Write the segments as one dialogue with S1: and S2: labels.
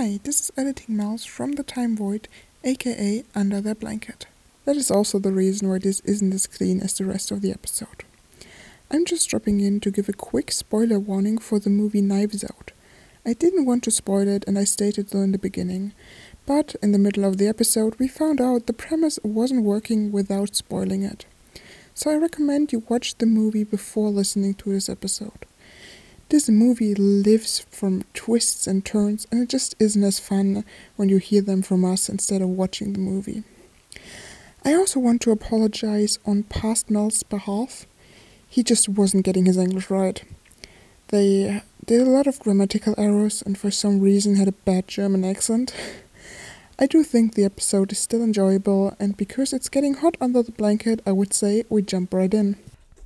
S1: Hi, this is Editing Mouse from the Time Void, aka Under Their Blanket. That is also the reason why this isn't as clean as the rest of the episode. I'm just dropping in to give a quick spoiler warning for the movie Knives Out. I didn't want to spoil it and I stated so in the beginning, but in the middle of the episode we found out the premise wasn't working without spoiling it. So I recommend you watch the movie before listening to this episode. This movie lives from twists and turns, and it just isn't as fun when you hear them from us instead of watching the movie. I also want to apologize on past Mel's behalf. He just wasn't getting his English right. They did a lot of grammatical errors and for some reason had a bad German accent. I do think the episode is still enjoyable, and because it's getting hot under the blanket, I would say we jump right in.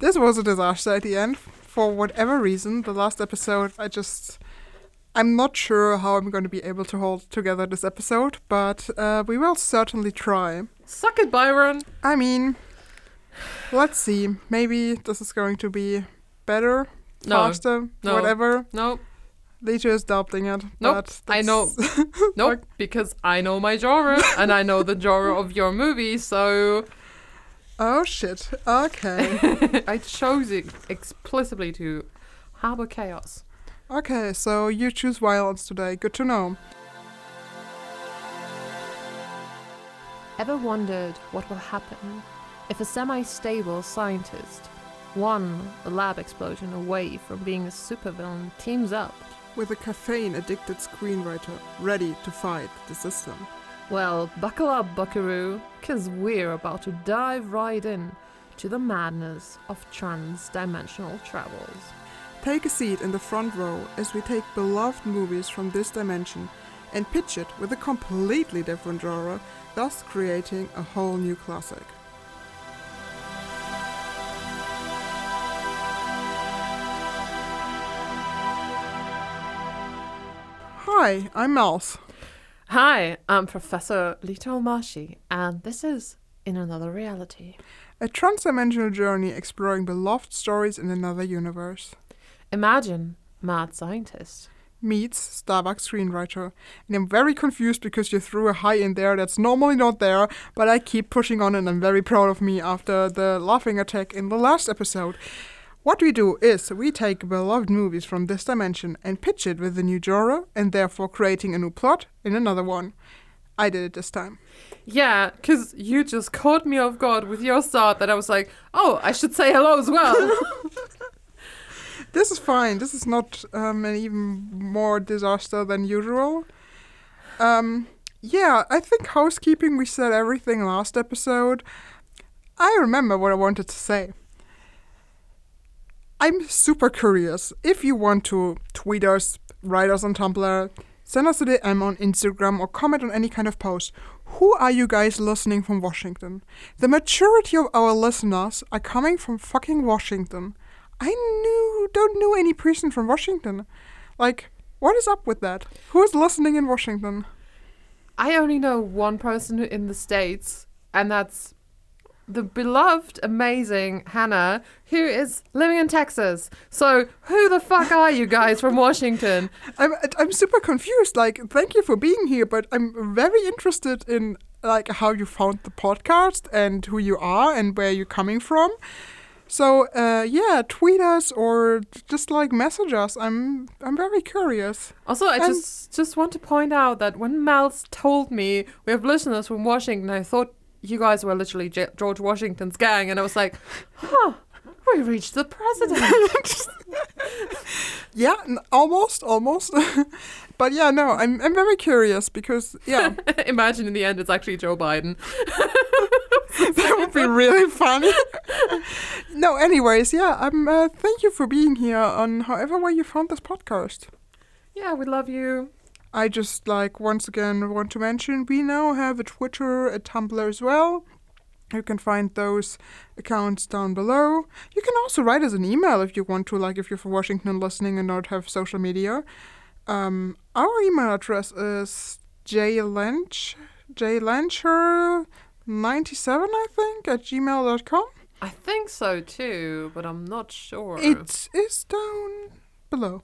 S1: This was a disaster at the end for whatever reason, the last episode, I just. I'm not sure how I'm going to be able to hold together this episode, but uh, we will certainly try.
S2: Suck it, Byron!
S1: I mean, let's see. Maybe this is going to be better,
S2: No.
S1: faster,
S2: No.
S1: whatever.
S2: Nope.
S1: Lita is doubting it.
S2: Nope.
S1: but
S2: I know. Nope. Because I know my genre and I know the genre of your movie, so
S1: oh shit. Okay.
S2: I chose it explicitly to harbor chaos.
S1: okay, so you choose violence today. Good to know.
S3: Ever wondered what will happen if a semi stable scientist, one a lab explosion away from being a supervillain, teams up?
S1: With a caffeine addicted screenwriter ready to fight the system.
S3: Well, buckle up, buckaroo, because we're about to dive right in to the madness of trans dimensional travels.
S1: Take a seat in the front row as we take beloved movies from this dimension and pitch it with a completely different genre, thus creating a whole new classic. Hi, I'm Mouse.
S3: Hi, I'm Professor Lito Mashi, and this is In Another Reality.
S1: A transdimensional journey exploring beloved stories in another universe.
S3: Imagine mad scientist.
S1: meets Starbucks screenwriter. And I'm very confused because you threw a high in there that's normally not there, but I keep pushing on and I'm very proud of me after the laughing attack in the last episode. What we do is we take beloved movies from this dimension and pitch it with a new genre and therefore creating a new plot in another one. I did it this time.
S2: Yeah, because you just caught me off guard with your start that I was like, oh, I should say hello as well.
S1: This is fine. This is not um, an even more disaster than usual. Um, yeah, I think housekeeping, we said everything last episode. I remember what I wanted to say. I'm super curious. If you want to tweet us, write us on Tumblr, send us a DM on Instagram, or comment on any kind of post. Who are you guys listening from Washington? The majority of our listeners are coming from fucking Washington. I knew don't know any person from Washington. Like, what is up with that? Who is listening in Washington?
S2: I only know one person in the States, and that's the beloved, amazing Hannah, who is living in Texas. So, who the fuck are you guys from Washington?
S1: I'm I'm super confused. Like, thank you for being here, but I'm very interested in like how you found the podcast and who you are and where you're coming from. So, uh, yeah, tweet us or just like message us. I'm I'm very curious.
S2: Also, I
S1: And-
S2: just just want to point out that when Mel's told me we have listeners from Washington, I thought you guys were literally J- George Washington's gang, and I was like, huh, we reached the president.
S1: Yeah, almost, almost. but yeah, no, I'm I'm very curious because yeah,
S2: Imagine in the end it's actually Joe Biden.
S1: that would be really funny. no, anyways, yeah, I'm. Uh, thank you for being here on however way you found this podcast.
S2: Yeah, we love you.
S1: I just like once again want to mention we now have a Twitter, a Tumblr as well. You can find those accounts down below. You can also write us an email if you want to, like if you're from Washington listening and not have social media. Um, our email address is jlench, jlencher97, I think, at gmail.com.
S2: I think so too, but I'm not sure.
S1: It is down below.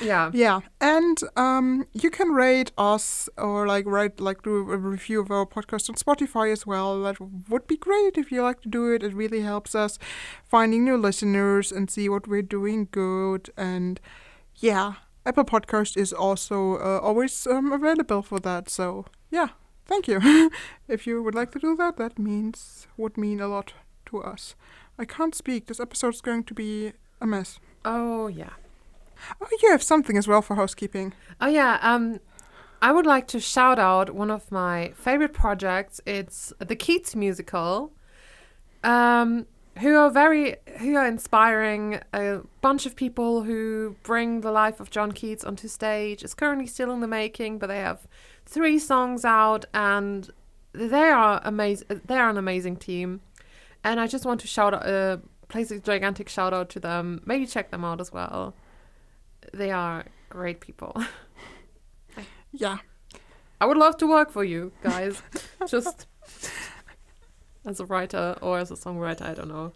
S2: Yeah.
S1: Yeah, and um, you can rate us or like write like do a review of our podcast on Spotify as well. That would be great if you like to do it. It really helps us finding new listeners and see what we're doing good. And yeah, Apple Podcast is also uh, always um, available for that. So yeah, thank you. if you would like to do that, that means would mean a lot to us. I can't speak. This episode's going to be a mess.
S2: Oh yeah.
S1: Oh, you have something as well for housekeeping.
S2: Oh yeah. Um, I would like to shout out one of my favorite projects. It's the Keats musical. Um, who are very who are inspiring a bunch of people who bring the life of John Keats onto stage. It's currently still in the making, but they have three songs out and they are amazing. They are an amazing team, and I just want to shout out, uh, place a gigantic shout out to them. Maybe check them out as well. They are great people.
S1: Yeah.
S2: I would love to work for you guys, just as a writer or as a songwriter. I don't know.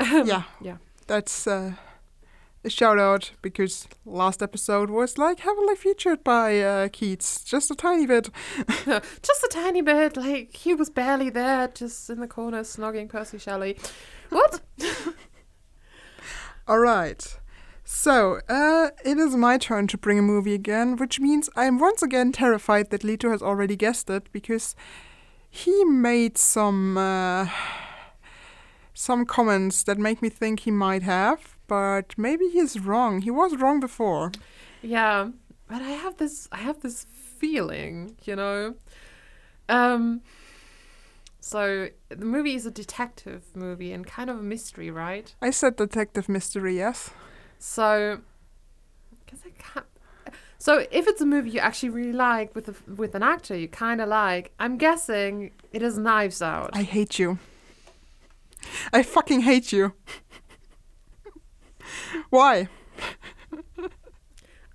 S1: yeah.
S2: Yeah.
S1: That's uh, a shout out because last episode was like heavily featured by uh, Keats, just a tiny bit.
S2: just a tiny bit. Like he was barely there, just in the corner, snogging Percy Shelley. What?
S1: All right. So, uh, it is my turn to bring a movie again, which means I'm once again terrified that Lito has already guessed it because he made some uh, some comments that make me think he might have, but maybe he's wrong. He was wrong before.
S2: Yeah, but I have this. I have this feeling, you know. Um. So the movie is a detective movie and kind of a mystery, right?
S1: I said detective mystery, yes.
S2: So, because I can't. So if it's a movie you actually really like with a, with an actor you kind of like, I'm guessing it is Knives Out.
S1: I hate you. I fucking hate you. Why?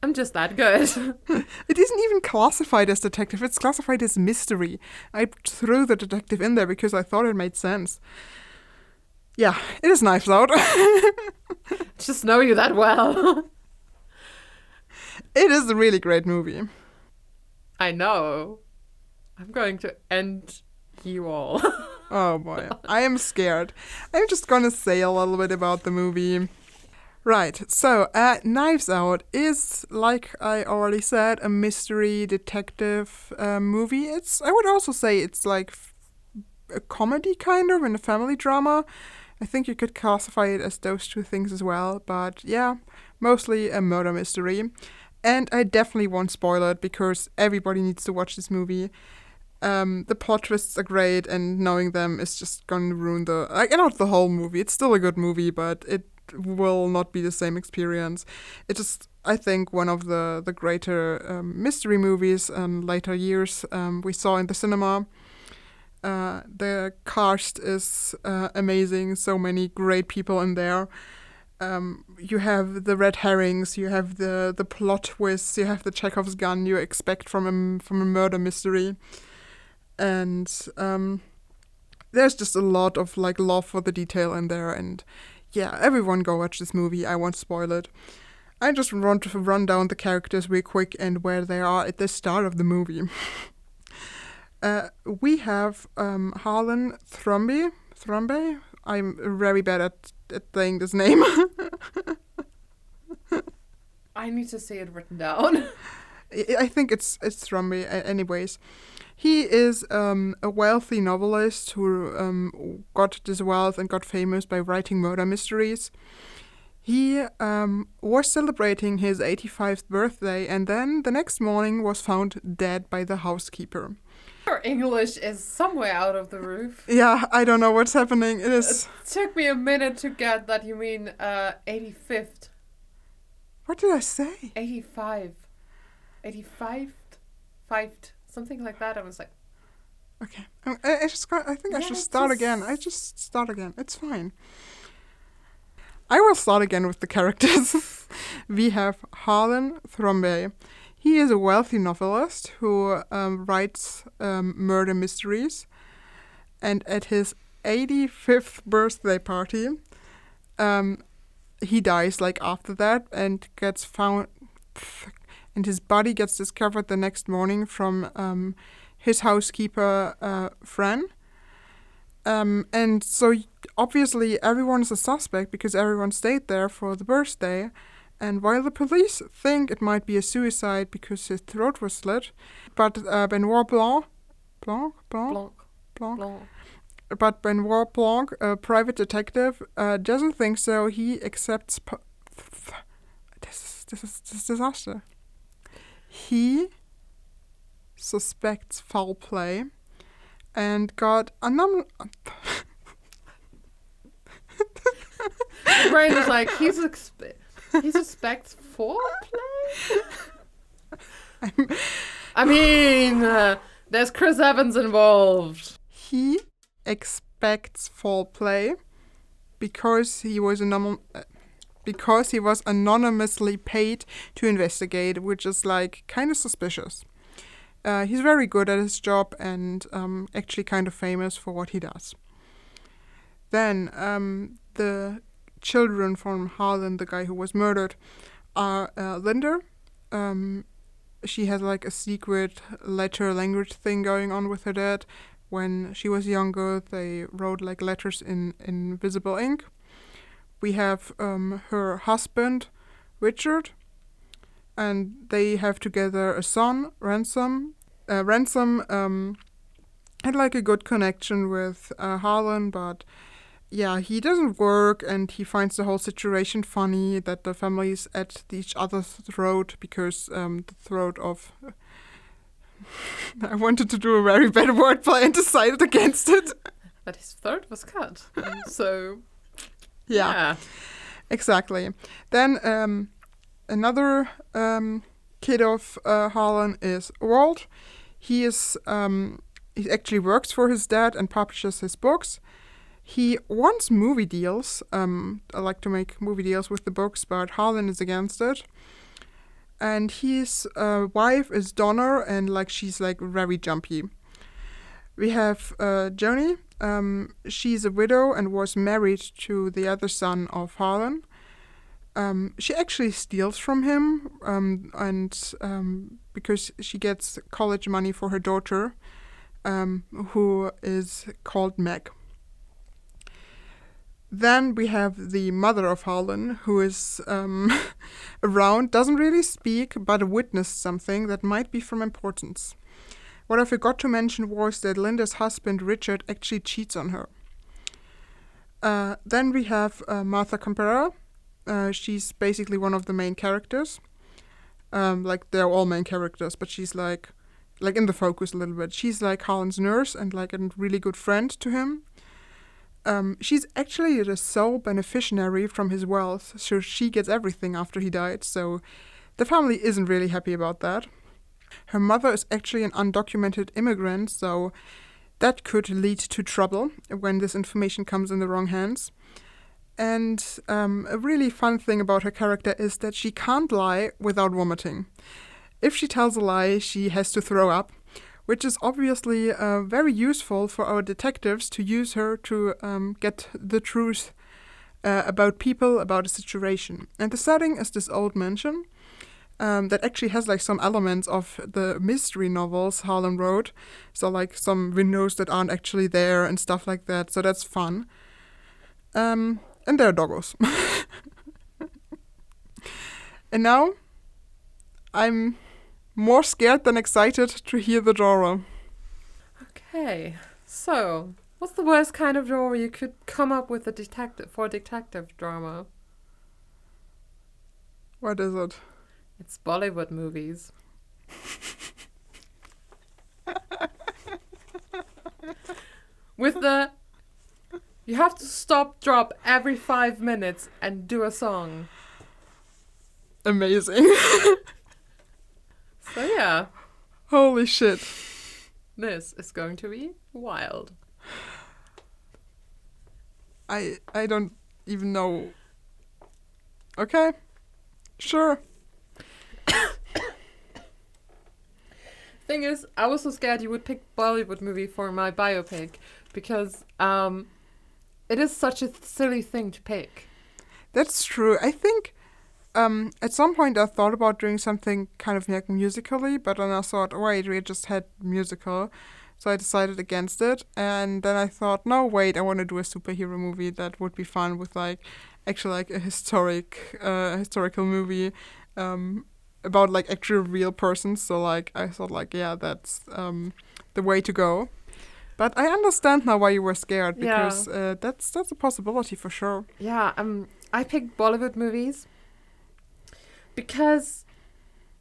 S2: I'm just that good.
S1: It isn't even classified as detective, it's classified as mystery. I threw the detective in there because I thought it made sense. Yeah, it is Knives Out.
S2: just know you that well.
S1: it is a really great movie.
S2: I know. I'm going to end you all.
S1: Oh boy, I am scared. I'm just gonna say a little bit about the movie. Right, so uh, Knives Out is, like I already said, a mystery detective uh, movie. It's, I would also say it's like f- a comedy kind of and a family drama. I think you could classify it as those two things as well, but yeah, mostly a murder mystery. And I definitely won't spoil it because everybody needs to watch this movie. Um, the plot twists are great, and knowing them is just going to ruin the like not the whole movie. It's still a good movie, but it will not be the same experience. It's just I think one of the the greater um, mystery movies in later years um, we saw in the cinema. Uh, the cast is uh, amazing. So many great people in there. Um, you have the red herrings, you have the the plot twists, you have the Chekhov's gun you expect from a from a murder mystery, and um, there's just a lot of like love for the detail in there. And yeah, everyone go watch this movie. I won't spoil it. I just want to run down the characters real quick and where they are at the start of the movie. uh, we have um, Harlan Thrombey. Thrombey. I'm very bad at, at saying this name.
S2: I need to see it written down.
S1: I think it's it's Thrombey. Anyways, he is um, a wealthy novelist who um, got this wealth and got famous by writing murder mysteries. He um, was celebrating his 85th birthday, and then the next morning was found dead by the housekeeper.
S2: Your English is somewhere out of the roof.
S1: Yeah, I don't know what's happening. It is.
S2: It took me a minute to get that you mean uh 85th.
S1: What did I say?
S2: 85. 85? Fived. Something like that. I was like,
S1: Okay, I, I just got. I think I should start
S2: just-
S1: again. I just start again. It's fine. I will start again with the characters. we have Harlan Thrombey. He is a wealthy novelist who um, writes um, murder mysteries, and at his 85th birthday party, um, he dies like after that and gets found, and his body gets discovered the next morning from um, his housekeeper, uh, Fran. Um, and so obviously everyone is a suspect because everyone stayed there for the birthday. And while the police think it might be a suicide because his throat was slit, but uh, Benoit Blanc, Blanc, Blanc,
S2: Blanc.
S1: Blanc,
S2: Blanc.
S1: but Benoit Blanc, a private detective, uh, doesn't think so. He accepts. Po- this is this is this is disaster. He suspects foul play, and got a number.
S2: Brain is like he's. suspe- he suspects foreplay. I mean, uh, there's Chris Evans involved.
S1: he expects foul play because he was anom- uh, because he was anonymously paid to investigate, which is like kind of suspicious. Uh, he's very good at his job and um, actually kind of famous for what he does. Then um, the children from Harlan, the guy who was murdered, are uh, Linda. Um, she has like a secret letter language thing going on with her dad when she was younger, they wrote like letters in invisible ink. We have um, her husband, Richard, and they have together a son, Ransom. Uh, Ransom um, had like a good connection with uh, Harlan, but yeah, he doesn't work and he finds the whole situation funny that the families at each other's throat because um, the throat of I wanted to do a very bad wordplay and decided against it.
S2: But his throat was cut. so
S1: Yeah,
S2: yeah.
S1: exactly. Then um, another um, kid of uh, Harlan is Walt. He is um, he actually works for his dad and publishes his books. He wants movie deals. Um, I like to make movie deals with the books, but Harlan is against it. And his uh, wife is Donna, and like she's like very jumpy. We have uh, Joni. Um, she's a widow and was married to the other son of Harlan. Um, she actually steals from him, um, and um, because she gets college money for her daughter, um, who is called Meg. Then we have the mother of Harlan, who is um, around, doesn't really speak, but witnessed something that might be from importance. What I forgot to mention was that Linda's husband, Richard, actually cheats on her. Uh, then we have uh, Martha Cabrera. Uh, she's basically one of the main characters. Um, like they're all main characters, but she's like, like in the focus a little bit. She's like Harlan's nurse and like a really good friend to him. Um, she's actually the sole beneficiary from his wealth, so she gets everything after he died. So the family isn't really happy about that. Her mother is actually an undocumented immigrant, so that could lead to trouble when this information comes in the wrong hands. And um, a really fun thing about her character is that she can't lie without vomiting. If she tells a lie, she has to throw up, which is obviously uh, very useful for our detectives to use her to um, get the truth uh, about people, about a situation. And the setting is this old mansion um, that actually has like some elements of the mystery novels Harlan wrote. So like some windows that aren't actually there and stuff like that. So that's fun. Um, and there are doggos. and now I'm more scared than excited to hear the genre.
S2: Okay. So, what's the worst kind of genre you could come up with a detective for a detective drama?
S1: What is it?
S2: It's Bollywood movies. With the you have to stop drop every 5 minutes and do a song.
S1: Amazing.
S2: So yeah,
S1: Holy shit.
S2: this is going to be wild.
S1: I I don't even know. Okay. Sure.
S2: Thing is, I was so scared you would pick Bollywood movie for my biopic because um, it is such a silly thing to pick.
S1: That's true. I think um, at some point I thought about doing something kind of like musically, but then I thought, wait, we just had musical. So I decided against it. And then I thought, no, wait, I want to do a superhero movie that would be fun with like actually like a historic uh, historical movie um, about like actual real persons. So like I thought like yeah, that's um, the way to go. But I understand now why you were scared
S2: Yeah.
S1: because uh, that's that's a possibility for sure.
S2: Yeah, um, I picked Bollywood movies because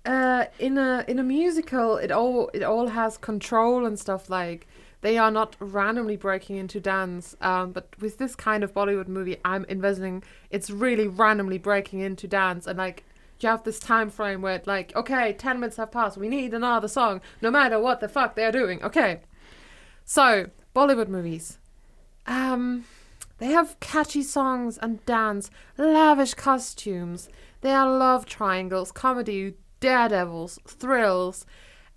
S2: uh, in a in a musical, it all it all has control and stuff like. They are not randomly breaking into dance, um, but with this kind of Bollywood movie, I'm envisioning it's really randomly breaking into dance, and like you have this time frame where it like, okay, ten minutes have passed, we need another song, no matter what the fuck they're doing. Okay, so Bollywood movies, um, they have catchy songs and dance, lavish costumes. They are love triangles, comedy, daredevils, thrills,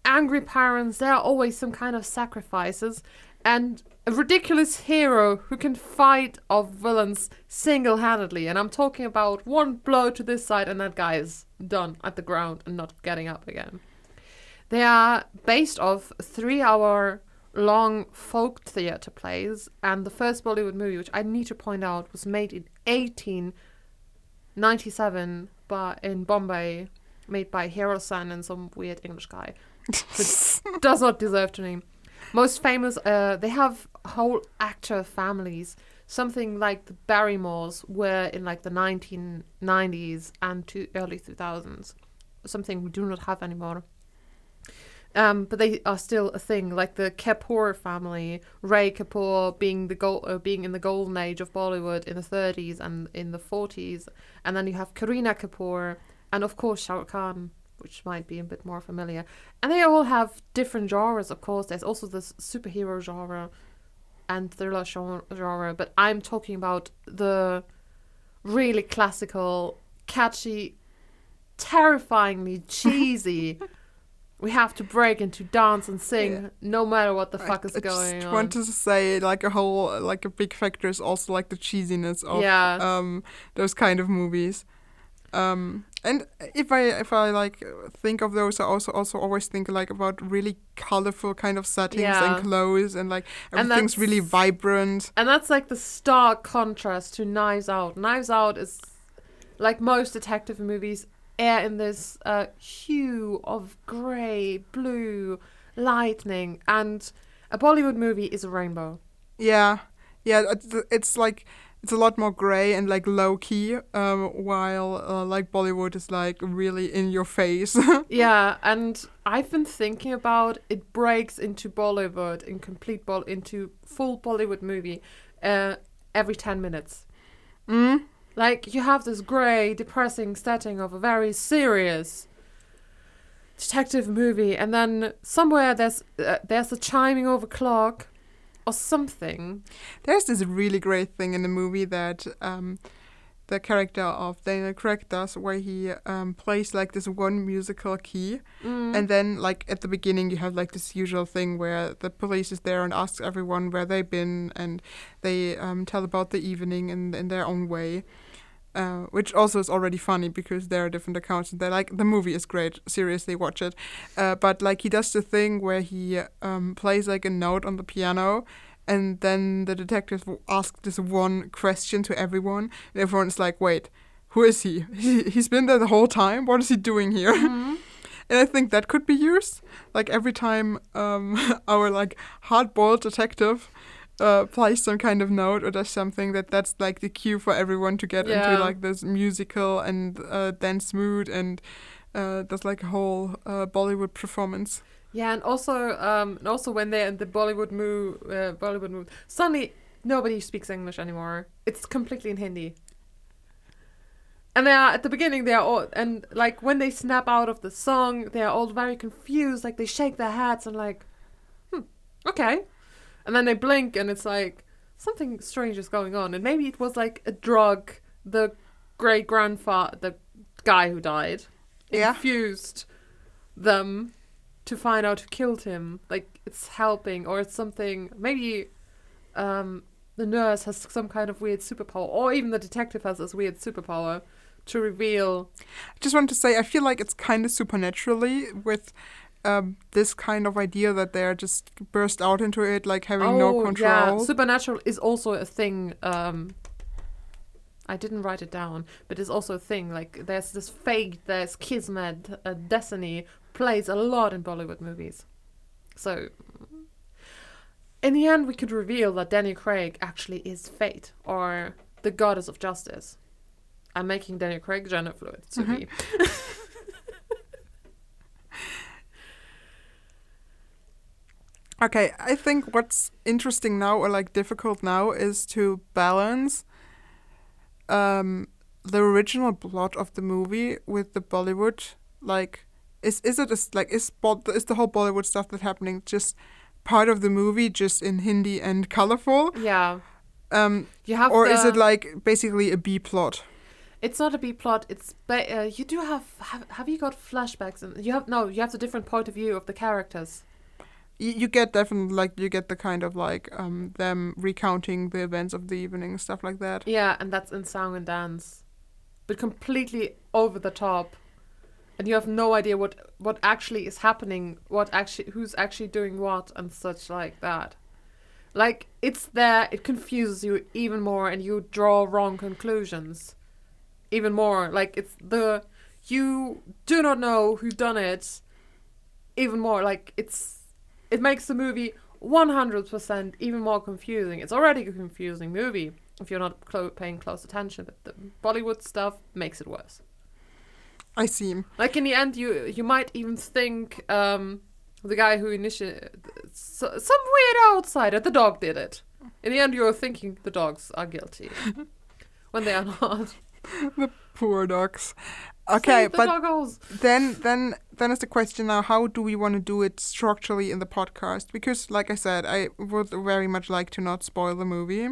S2: angry parents. There are always some kind of sacrifices, and a ridiculous hero who can fight off villains single handedly. And I'm talking about one blow to this side, and that guy is done at the ground and not getting up again. They are based off three hour long folk theatre plays, and the first Bollywood movie, which I need to point out, was made in 1897 by, in Bombay, made by Hero San and some weird English guy, which does not deserve to name. Most famous, uh, they have whole actor families. Something like the Barrymores were in like the 1990s and to early 2000s. Something we do not have anymore. Um, but they are still a thing, like the Kapoor family, Raj Kapoor being the gold, uh, being in the golden age of Bollywood in the 30s and in the 40s, and then you have Kareena Kapoor, and of course Shah Rukh Khan, which might be a bit more familiar. And they all have different genres, of course. There's also this superhero genre and thriller genre, but I'm talking about the really classical, catchy, terrifyingly cheesy. we have to break into dance and sing
S1: Yeah.
S2: no matter what the fuck
S1: I,
S2: is
S1: I
S2: going
S1: just
S2: on.
S1: want to say like a whole like a big factor is also like the cheesiness of
S2: Yeah.
S1: um those kind of movies. Um and if I if I like think of those I also also always think like about really colorful kind of settings
S2: Yeah.
S1: and clothes and like
S2: And
S1: everything's really vibrant.
S2: And that's like the stark contrast to Knives Out. Knives Out is like most detective movies air in this uh, hue of grey, blue, lightning, and a Bollywood movie is a rainbow.
S1: Yeah. Yeah, it's, it's like it's a lot more gray and like low key um while uh, like Bollywood is like really in your face.
S2: yeah, and I've been thinking about it breaks into Bollywood in complete bol into full Bollywood movie uh, every ten minutes.
S1: mm?
S2: Like you have this grey, depressing setting of a very serious detective movie, and then somewhere there's uh, there's a chiming of a clock or something.
S1: There's this really great thing in the movie that um, the character of Daniel Craig does, where he um, plays like this one musical key,
S2: Mm.
S1: and then like at the beginning you have like this usual thing where the police is there and asks everyone where they've been, and they um, tell about the evening in in their own way. Uh, which also is already funny because there are different accounts and they're like the movie is great seriously watch it uh, but like he does the thing where he um, plays like a note on the piano and then the detectives will ask this one question to everyone and everyone's like wait who is he? he he's been there the whole time what is he doing here
S2: Mhm.
S1: and i think that could be used like every time um, our like hard-boiled detective uh, plays some kind of note or does something that that's like the cue for everyone to get
S2: Yeah.
S1: into like this musical and uh, dance mood and uh, does like a whole uh, bollywood performance
S2: Yeah, and also um, and also when they're in the Bollywood move, uh, Bollywood move, suddenly nobody speaks English anymore. It's completely in Hindi. And they are at the beginning. They are all and like when they snap out of the song, they are all very confused. Like they shake their heads and like, hmm, okay, and then they blink and it's like something strange is going on. And maybe it was like a drug. The great grandfather, the guy who died,
S1: Yeah.
S2: infused them to find out who killed him. Like it's helping, or it's something. Maybe um, the nurse has some kind of weird superpower, or even the detective has this weird superpower to reveal.
S1: I just want to say, I feel like it's kind of supernaturally with um, this kind of idea that they're just burst out into it, like having no
S2: Oh,
S1: control.
S2: Yeah, supernatural is also a thing. Um, I didn't write it down, but it's also a thing. Like there's this fake, there's kismet, uh, destiny plays a lot in Bollywood movies. So, in the end, we could reveal that Danny Craig actually is fate or the goddess of justice. I'm making Danny Craig gender fluid to
S1: Mhm.
S2: me.
S1: Okay, I think what's interesting now or like difficult now is to balance um the original plot of the movie with the Bollywood like is is it is like is Bo- is the whole Bollywood stuff that's happening just part of the movie just in Hindi and colorful
S2: Yeah,
S1: um
S2: you have.
S1: or is it like basically a B plot
S2: It's not a B plot. It's ba- uh, you do have, have have you got flashbacks and you have no you have the different point of view of the characters.
S1: You, you get definitely like you get the kind of like um them recounting the events of the evening and stuff like that
S2: Yeah, and that's in song and dance, but completely over the top, and you have no idea what what actually is happening, what actually who's actually doing what, and such like that. Like it's there, it confuses you even more, and you draw wrong conclusions, even more. Like it's the you do not know who done it, even more. Like it's it makes the movie 100% even more confusing. It's already a confusing movie if you're not clo- paying close attention, but the Bollywood stuff makes it worse.
S1: I see
S2: Like in the end, you you might even think um, the guy who initiated so, some weird outsider, the dog did it. In the end, you're thinking the dogs are guilty when they are not.
S1: The poor dogs okay
S2: Save the
S1: but
S2: doggos.
S1: then then then is the question now how do we want to do it structurally in the podcast because like i said i would very much like to not spoil the movie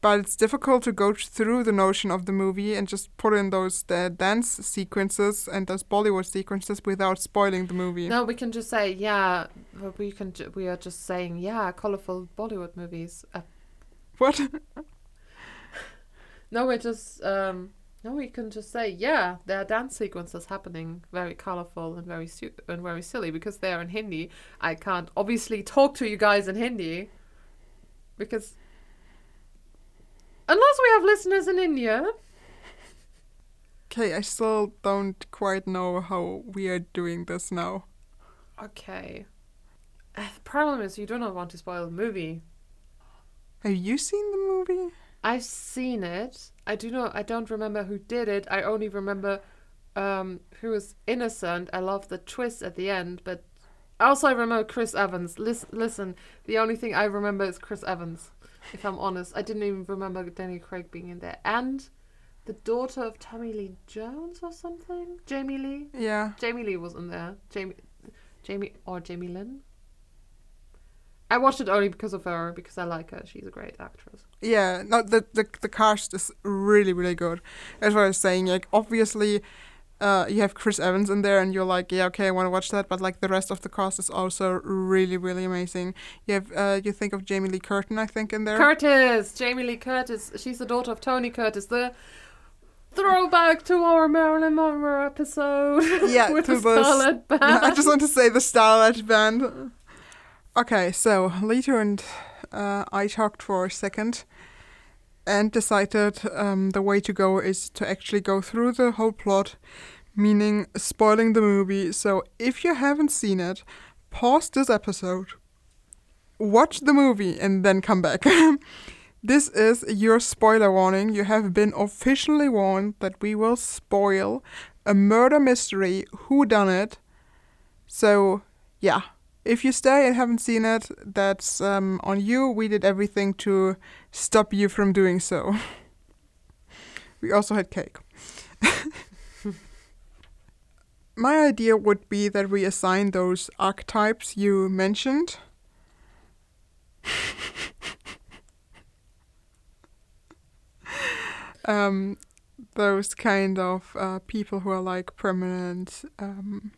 S1: but it's difficult to go through the notion of the movie and just put in those uh, dance sequences and those bollywood sequences without spoiling the movie
S2: No, we can just say yeah. but We can. Ju- we are just saying yeah. Colorful Bollywood movies. Uh,
S1: what
S2: no, we're just. Um, no, we can just say yeah. There are dance sequences happening, very colorful and very stu- and very silly because they are in Hindi. I can't obviously talk to you guys in Hindi because unless we have listeners in India.
S1: okay i still don't quite know how we are doing this now
S2: Okay. Uh, the problem is you do not want to spoil the movie.
S1: have you seen the movie
S2: I've seen it. I do not. I don't remember who did it. I only remember um, who was innocent. I love the twist at the end, but also I remember Chris Evans. Listen, listen. The only thing I remember is Chris Evans. If I'm honest, I didn't even remember Danny Craig being in there, and the daughter of Tommy Lee Jones or something. Jamie Lee.
S1: yeah
S2: Jamie Lee was in there. Jamie, Jamie or Jamie Lynn. I watched it only because of her because I like her. She's a great actress.
S1: Yeah, no, the, the the cast is really really good. That's what I was saying. Like obviously, uh, you have Chris Evans in there, and you're like, yeah, okay, I want to watch that. But like the rest of the cast is also really really amazing. You have uh, you think of Jamie Lee Curtin, I think, in there.
S2: Curtis, Jamie Lee Curtis. She's the daughter of Tony Curtis. The throwback to our Marilyn Monroe episode.
S1: Yeah,
S2: with the Scarlet Band.
S1: I just want to say the Starlight Band. Okay, so Lito and uh, I talked for a second and decided um, the way to go is to actually go through the whole plot, meaning spoiling the movie. So if you haven't seen it, pause this episode, watch the movie, and then come back. this is your spoiler warning. You have been officially warned that we will spoil a murder mystery who done it so yeah if you stay and haven't seen it that's um, on you. We did everything to stop you from doing so. We also had cake. My idea would be that we assign those archetypes you mentioned. Um, those kind of uh, people who are like permanent. Um,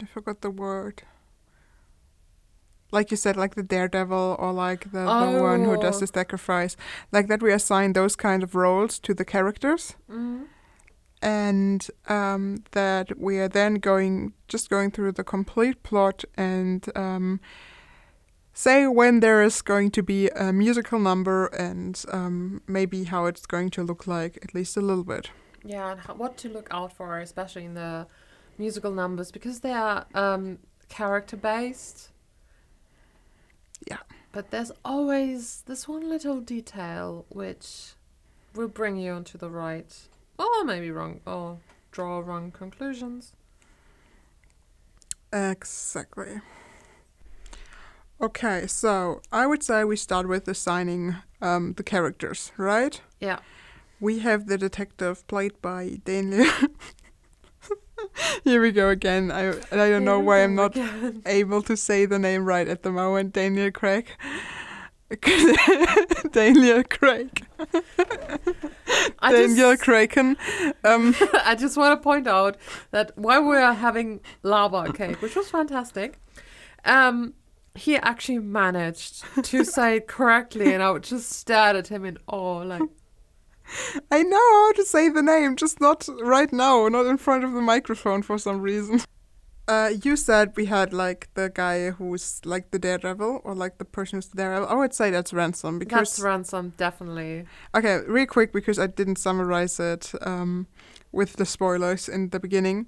S1: I forgot the word. like you said, like the daredevil or like the, the one who does
S2: Oh.
S1: the sacrifice, like that we assign those kind of roles to the characters,
S2: Mm-hmm.
S1: and um, that we are then going just going through the complete plot and um, say when there is going to be a musical number and um, maybe how it's going to look like at least a little bit.
S2: Yeah, and what to look out for, especially in the musical numbers, because they are um, character based.
S1: Yeah.
S2: But there's always this one little detail which will bring you onto the right, or maybe wrong, or draw wrong conclusions.
S1: Exactly. Okay, so I would say we start with assigning um, the characters, right?
S2: Yeah.
S1: We have the detective played by Daniel. Here we go again. I I don't know why I'm not able to say the name right at the moment. Daniel Craig. Daniel Craig.
S2: I
S1: Daniel
S2: just,
S1: Kraken. Um,
S2: I just want to point out that while we are having lava cake, which was fantastic, um, he actually managed to say it correctly, and I just stared at him in awe, like,
S1: I know how to say the name, just not right now, not in front of the microphone for some reason. Uh, you said we had like the guy who's like the daredevil, or like the person who's the daredevil. I would say that's Ransom because
S2: that's ransom, definitely.
S1: Okay, real quick because I didn't summarize it um, with the spoilers in the beginning.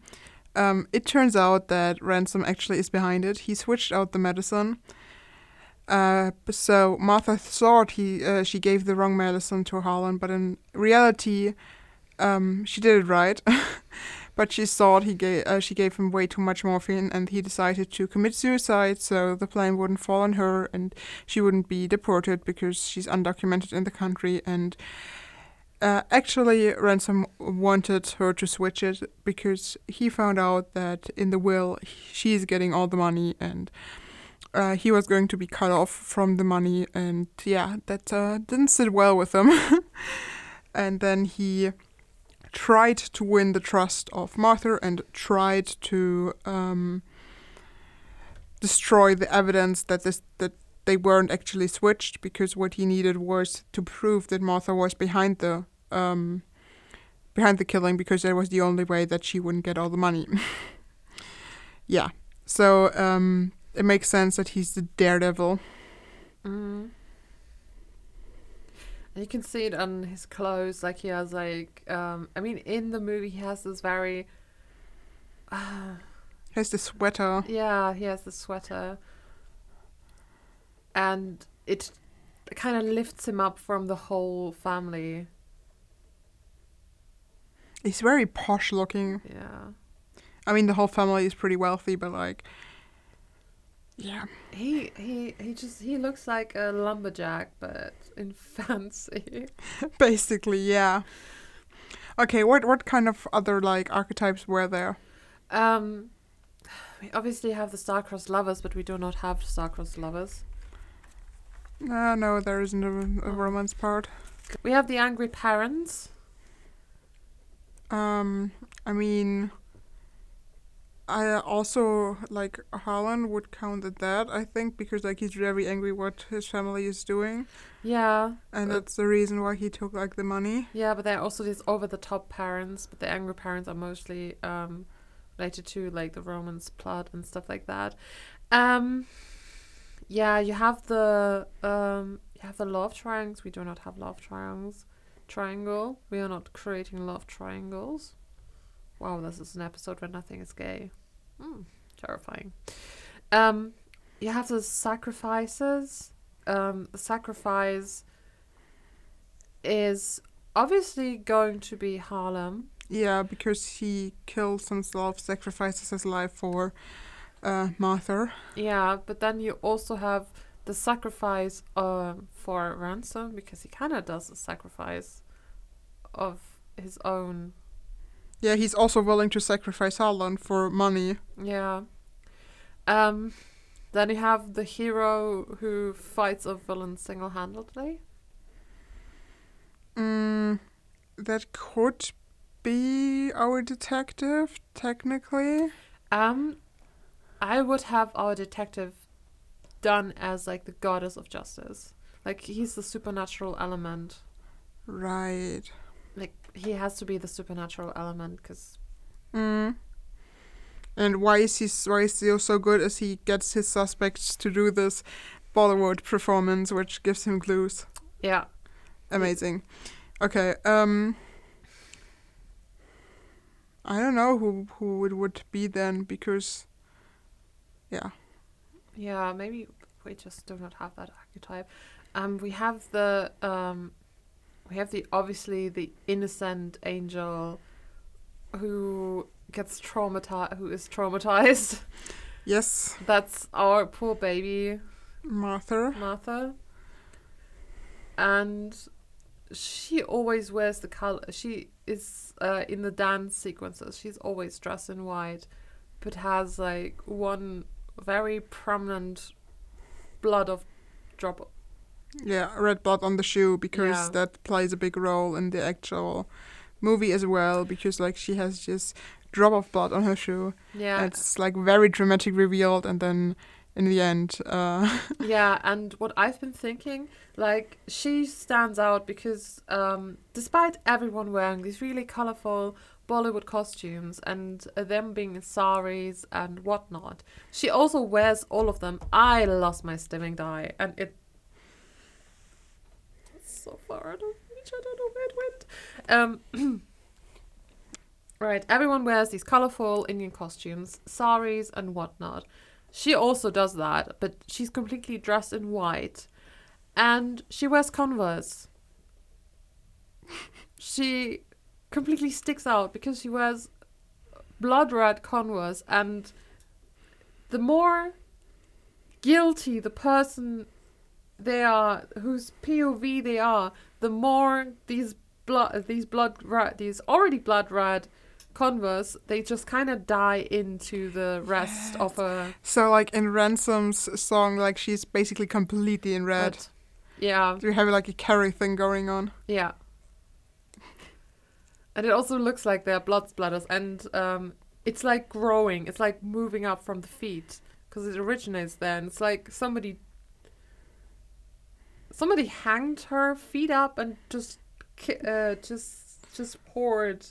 S1: Um, it turns out that Ransom actually is behind it. He switched out the medicine. Uh, so Martha thought he uh, she gave the wrong medicine to Harlan, but in reality, um, she did it right. but she thought he gave uh, she gave him way too much morphine, and he decided to commit suicide. So the blame wouldn't fall on her, and she wouldn't be deported because she's undocumented in the country. And uh, actually, Ransom wanted her to switch it because he found out that in the will she's getting all the money and. Uh, he was going to be cut off from the money, and yeah, that uh, didn't sit well with him. and then he tried to win the trust of Martha and tried to um, destroy the evidence that this that they weren't actually switched because what he needed was to prove that Martha was behind the um, behind the killing because that was the only way that she wouldn't get all the money. yeah, so um, it makes sense that he's the daredevil.
S2: Mm. You can see it on his clothes, like he has like, um, I mean, in the movie he has this very, uh,
S1: He has the sweater.
S2: yeah, he has the sweater, and it kind of lifts him up from the whole family.
S1: He's very posh looking.
S2: Yeah,
S1: I mean, the whole family is pretty wealthy, but like, yeah.
S2: he he he just he looks like a lumberjack, but in fancy.
S1: Basically, yeah. Okay, what what kind of other like archetypes were there?
S2: Um, we obviously have the star-crossed lovers, but we do not have star-crossed lovers.
S1: Uh, no, there isn't a, a romance part.
S2: We have the angry parents.
S1: Um, I mean, I also like Harlan would count at that. I think because like he's very angry what his family is doing,
S2: Yeah,
S1: and
S2: Uh,
S1: that's the reason why he took like the money.
S2: yeah, but there are also these over-the-top parents. But the angry parents are mostly um, related to like the romance plot and stuff like that. Um, yeah, you have the um, you have the love triangles. We do not have love triangles. Triangle. We are not creating love triangles. Wow, this is an episode where nothing is gay. Hmm, terrifying. Um, you have the sacrifices. Um, the sacrifice is obviously going to be Harlan.
S1: Yeah, because he kills himself, sacrifices his life for uh, Martha.
S2: Yeah, but then you also have the sacrifice um, for ransom because he kind of does a sacrifice of his own.
S1: Yeah, he's also willing to sacrifice Harlan for money.
S2: Yeah. Um, then you have the hero who fights a villain single-handedly.
S1: Mm, that could be our detective, technically.
S2: Um, I would have our detective done as like the goddess of justice. Like he's the supernatural element.
S1: Right.
S2: He has to be the supernatural element because
S1: Mm. And why is he why is he so good as he gets his suspects to do this Bollywood performance which gives him clues.
S2: yeah,
S1: Amazing. Okay, um I don't know who who it would be then because yeah.
S2: yeah. Maybe we just do not have that archetype. Um, we have the um, we have the obviously the innocent angel who gets traumatized, who is traumatized.
S1: Yes,
S2: That's our poor baby
S1: Martha.
S2: Martha. And she always wears the color. She is uh, in the dance sequences. She's always dressed in white, but has like one very prominent blood of drop.
S1: Yeah, red blood on the shoe because
S2: Yeah.
S1: that plays a big role in the actual movie as well because like she has just drop of blood on her shoe.
S2: Yeah,
S1: It's like very dramatic revealed and then in the end uh
S2: yeah. And what I've been thinking, like she stands out because um, despite everyone wearing these really colorful Bollywood costumes and uh, them being in saris and whatnot, she also wears all of them. I lost my stimming die, and it. So far out of reach. I don't know where it went. Um. right, everyone wears these colorful Indian costumes, saris and whatnot. She also does that, but she's completely dressed in white, and she wears Converse. she completely sticks out because she wears blood red Converse, and the more guilty the person they are, whose POV they are, the more these blood, these blood red, these already blood red Converse, they just kind of die into the rest of her.
S1: so like in Ransom's song like she's basically completely in red.
S2: But, yeah,
S1: You have like a Carrie thing going on.
S2: yeah. And it also looks like they're blood splatters, and um, it's like growing. It's like moving up from the feet because it originates there. And it's like somebody, somebody hanged her feet up and just, uh, just, just poured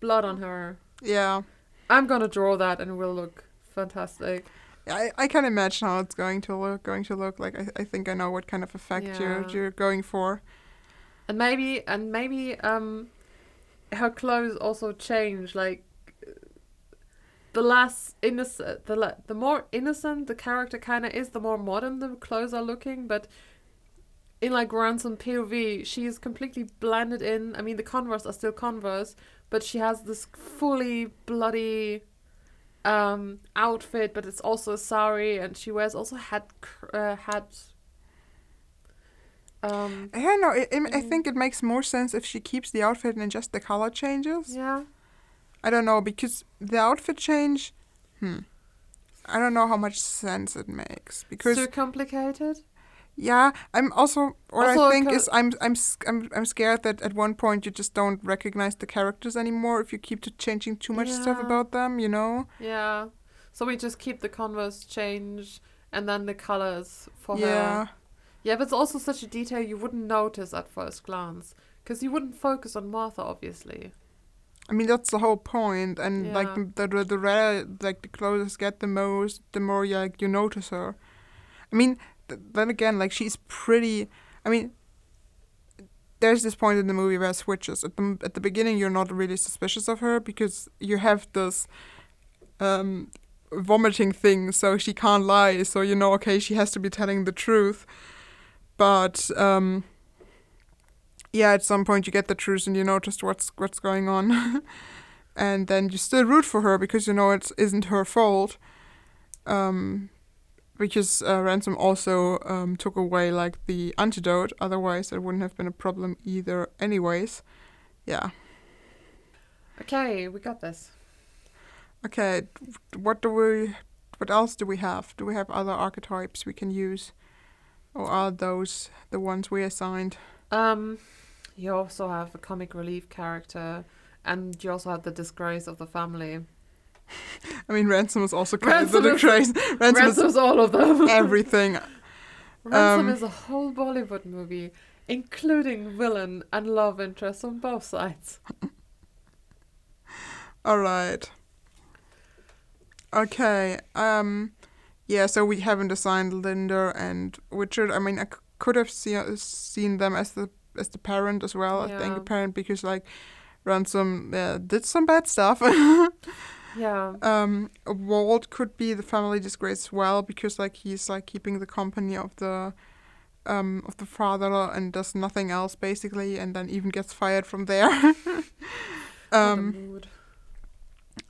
S2: blood on her.
S1: Yeah.
S2: I'm gonna draw that, and it will look fantastic.
S1: I, I can imagine how it's going to look going to look like I, I think I know what kind of effect you're you're going for.
S2: and maybe and maybe um her clothes also change like the less innocent the the more innocent the character kind of is the more modern the clothes are looking but in like ransom pov she is completely blended in i mean the converse are still converse but she has this fully bloody um outfit but it's also a sari and she wears also hat uh, hat um
S1: I don't know. It, it, I
S2: Mhm.
S1: think it makes more sense if she keeps the outfit and just the color changes.
S2: yeah
S1: I don't know because the outfit change. Hmm. I don't know how much sense it makes because
S2: too complicated
S1: yeah, I'm also what
S2: Also,
S1: I think is I'm I'm I'm I'm scared that at one point you just don't recognize the characters anymore if you keep to changing too much stuff about them. You know.
S2: Yeah. So we just keep the converse change and then the colors for
S1: yeah.
S2: her. Yeah, Yeah, but it's also such a detail you wouldn't notice at first glance. Because you wouldn't focus on Martha, obviously.
S1: I mean that's the whole point, and like the the the rare like the closest get the most, the more you, like you notice her. I mean, then again, like she's pretty. I mean, there's this point in the movie where it switches. At the at the beginning, you're not really suspicious of her because you have this um, vomiting thing, so she can't lie. So you know, okay, she has to be telling the truth. But um, yeah, at some point you get the truth and you notice what's what's going on, and then you still root for her because you know it isn't her fault. Um, because uh, ransom also um, took away like the antidote. Otherwise, it wouldn't have been a problem either. Anyways, yeah.
S2: Okay, we got this.
S1: Okay, what do we? What else do we have? Do we have other archetypes we can use, or are those the ones we assigned?
S2: Um, you also have a comic relief character, and you also have the disgrace of the family.
S1: I mean, Ransom is also kind
S2: Ransom
S1: of the
S2: is-
S1: crazy. Ransom
S2: Ransom's all of them.
S1: everything.
S2: Ransom
S1: um,
S2: is a whole Bollywood movie, including villain and love interest on both sides.
S1: All right. Okay. Um. Yeah. So we haven't assigned Linda and Richard. I mean, I c- could have see- seen them as the as the parent as well. Yeah. I think parent because like Ransom uh, did some bad stuff.
S2: Yeah.
S1: um. Walt could be the family disgrace as well because like he's like keeping the company of the. Um, of the father and does nothing else basically, and then even gets fired from there. Um,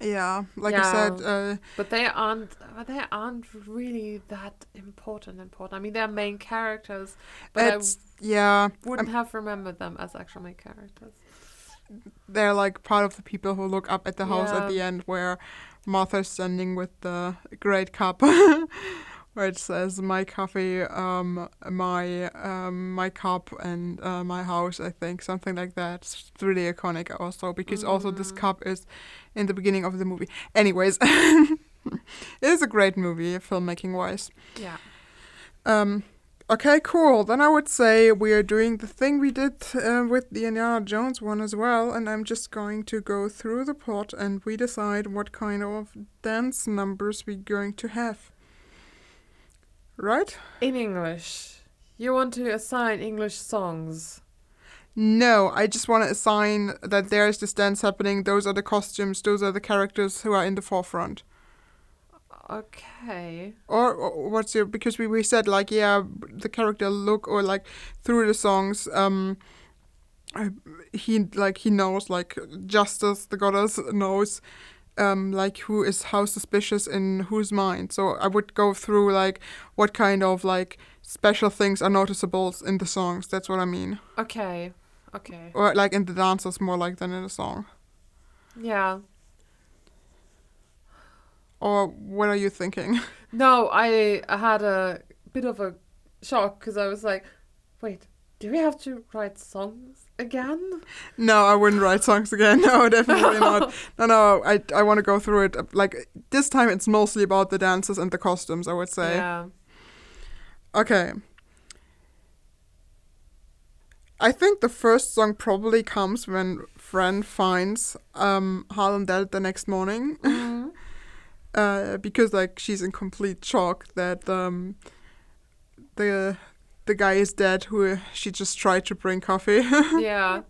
S1: yeah, like I said, uh,
S2: But they aren't. uh, They aren't really that important. Important. I mean, they're main characters, but I
S1: yeah,
S2: wouldn't have remembered them as actual main characters.
S1: They're like part of the people who look up at the house at the end where Martha's standing with the great cup where it says my coffee um my um my cup and uh, my house I think something like that it's really iconic also because also this
S2: Mhm.
S1: cup is in the beginning of the movie anyways it is a great movie filmmaking wise
S2: Yeah.
S1: um, okay, cool. Then I would say we are doing the thing we did uh, with the Indiana Jones one as well, and I'm just going to go through the plot and we decide what kind of dance numbers we're going to have. Right?
S2: In English, you want to assign English songs.
S1: No, I just want to assign that there is this dance happening. Those are the costumes. Those are the characters who are in the forefront.
S2: Okay.
S1: Or, or what's your because we, we said like yeah the character look or like through the songs um he like he knows like justice the goddess knows um like who is how suspicious in whose mind so I would go through like what kind of like special things are noticeable in the songs that's what I mean
S2: Okay. Okay.
S1: or like in the dances more like than in the song
S2: Yeah.
S1: Or what are you thinking
S2: No, I, I had a bit of a shock because I was like, wait, do we have to write songs again?
S1: No, I wouldn't write songs again. No, definitely not. No, no, I, I want to go through it. Like, this time it's mostly about the dances and the costumes, I would say.
S2: Yeah.
S1: Okay. I think the first song probably comes when Fran finds um, Harlan dead the next morning. Uh, because, like, she's in complete shock that um, the the guy is dead who she just tried to bring coffee.
S2: yeah.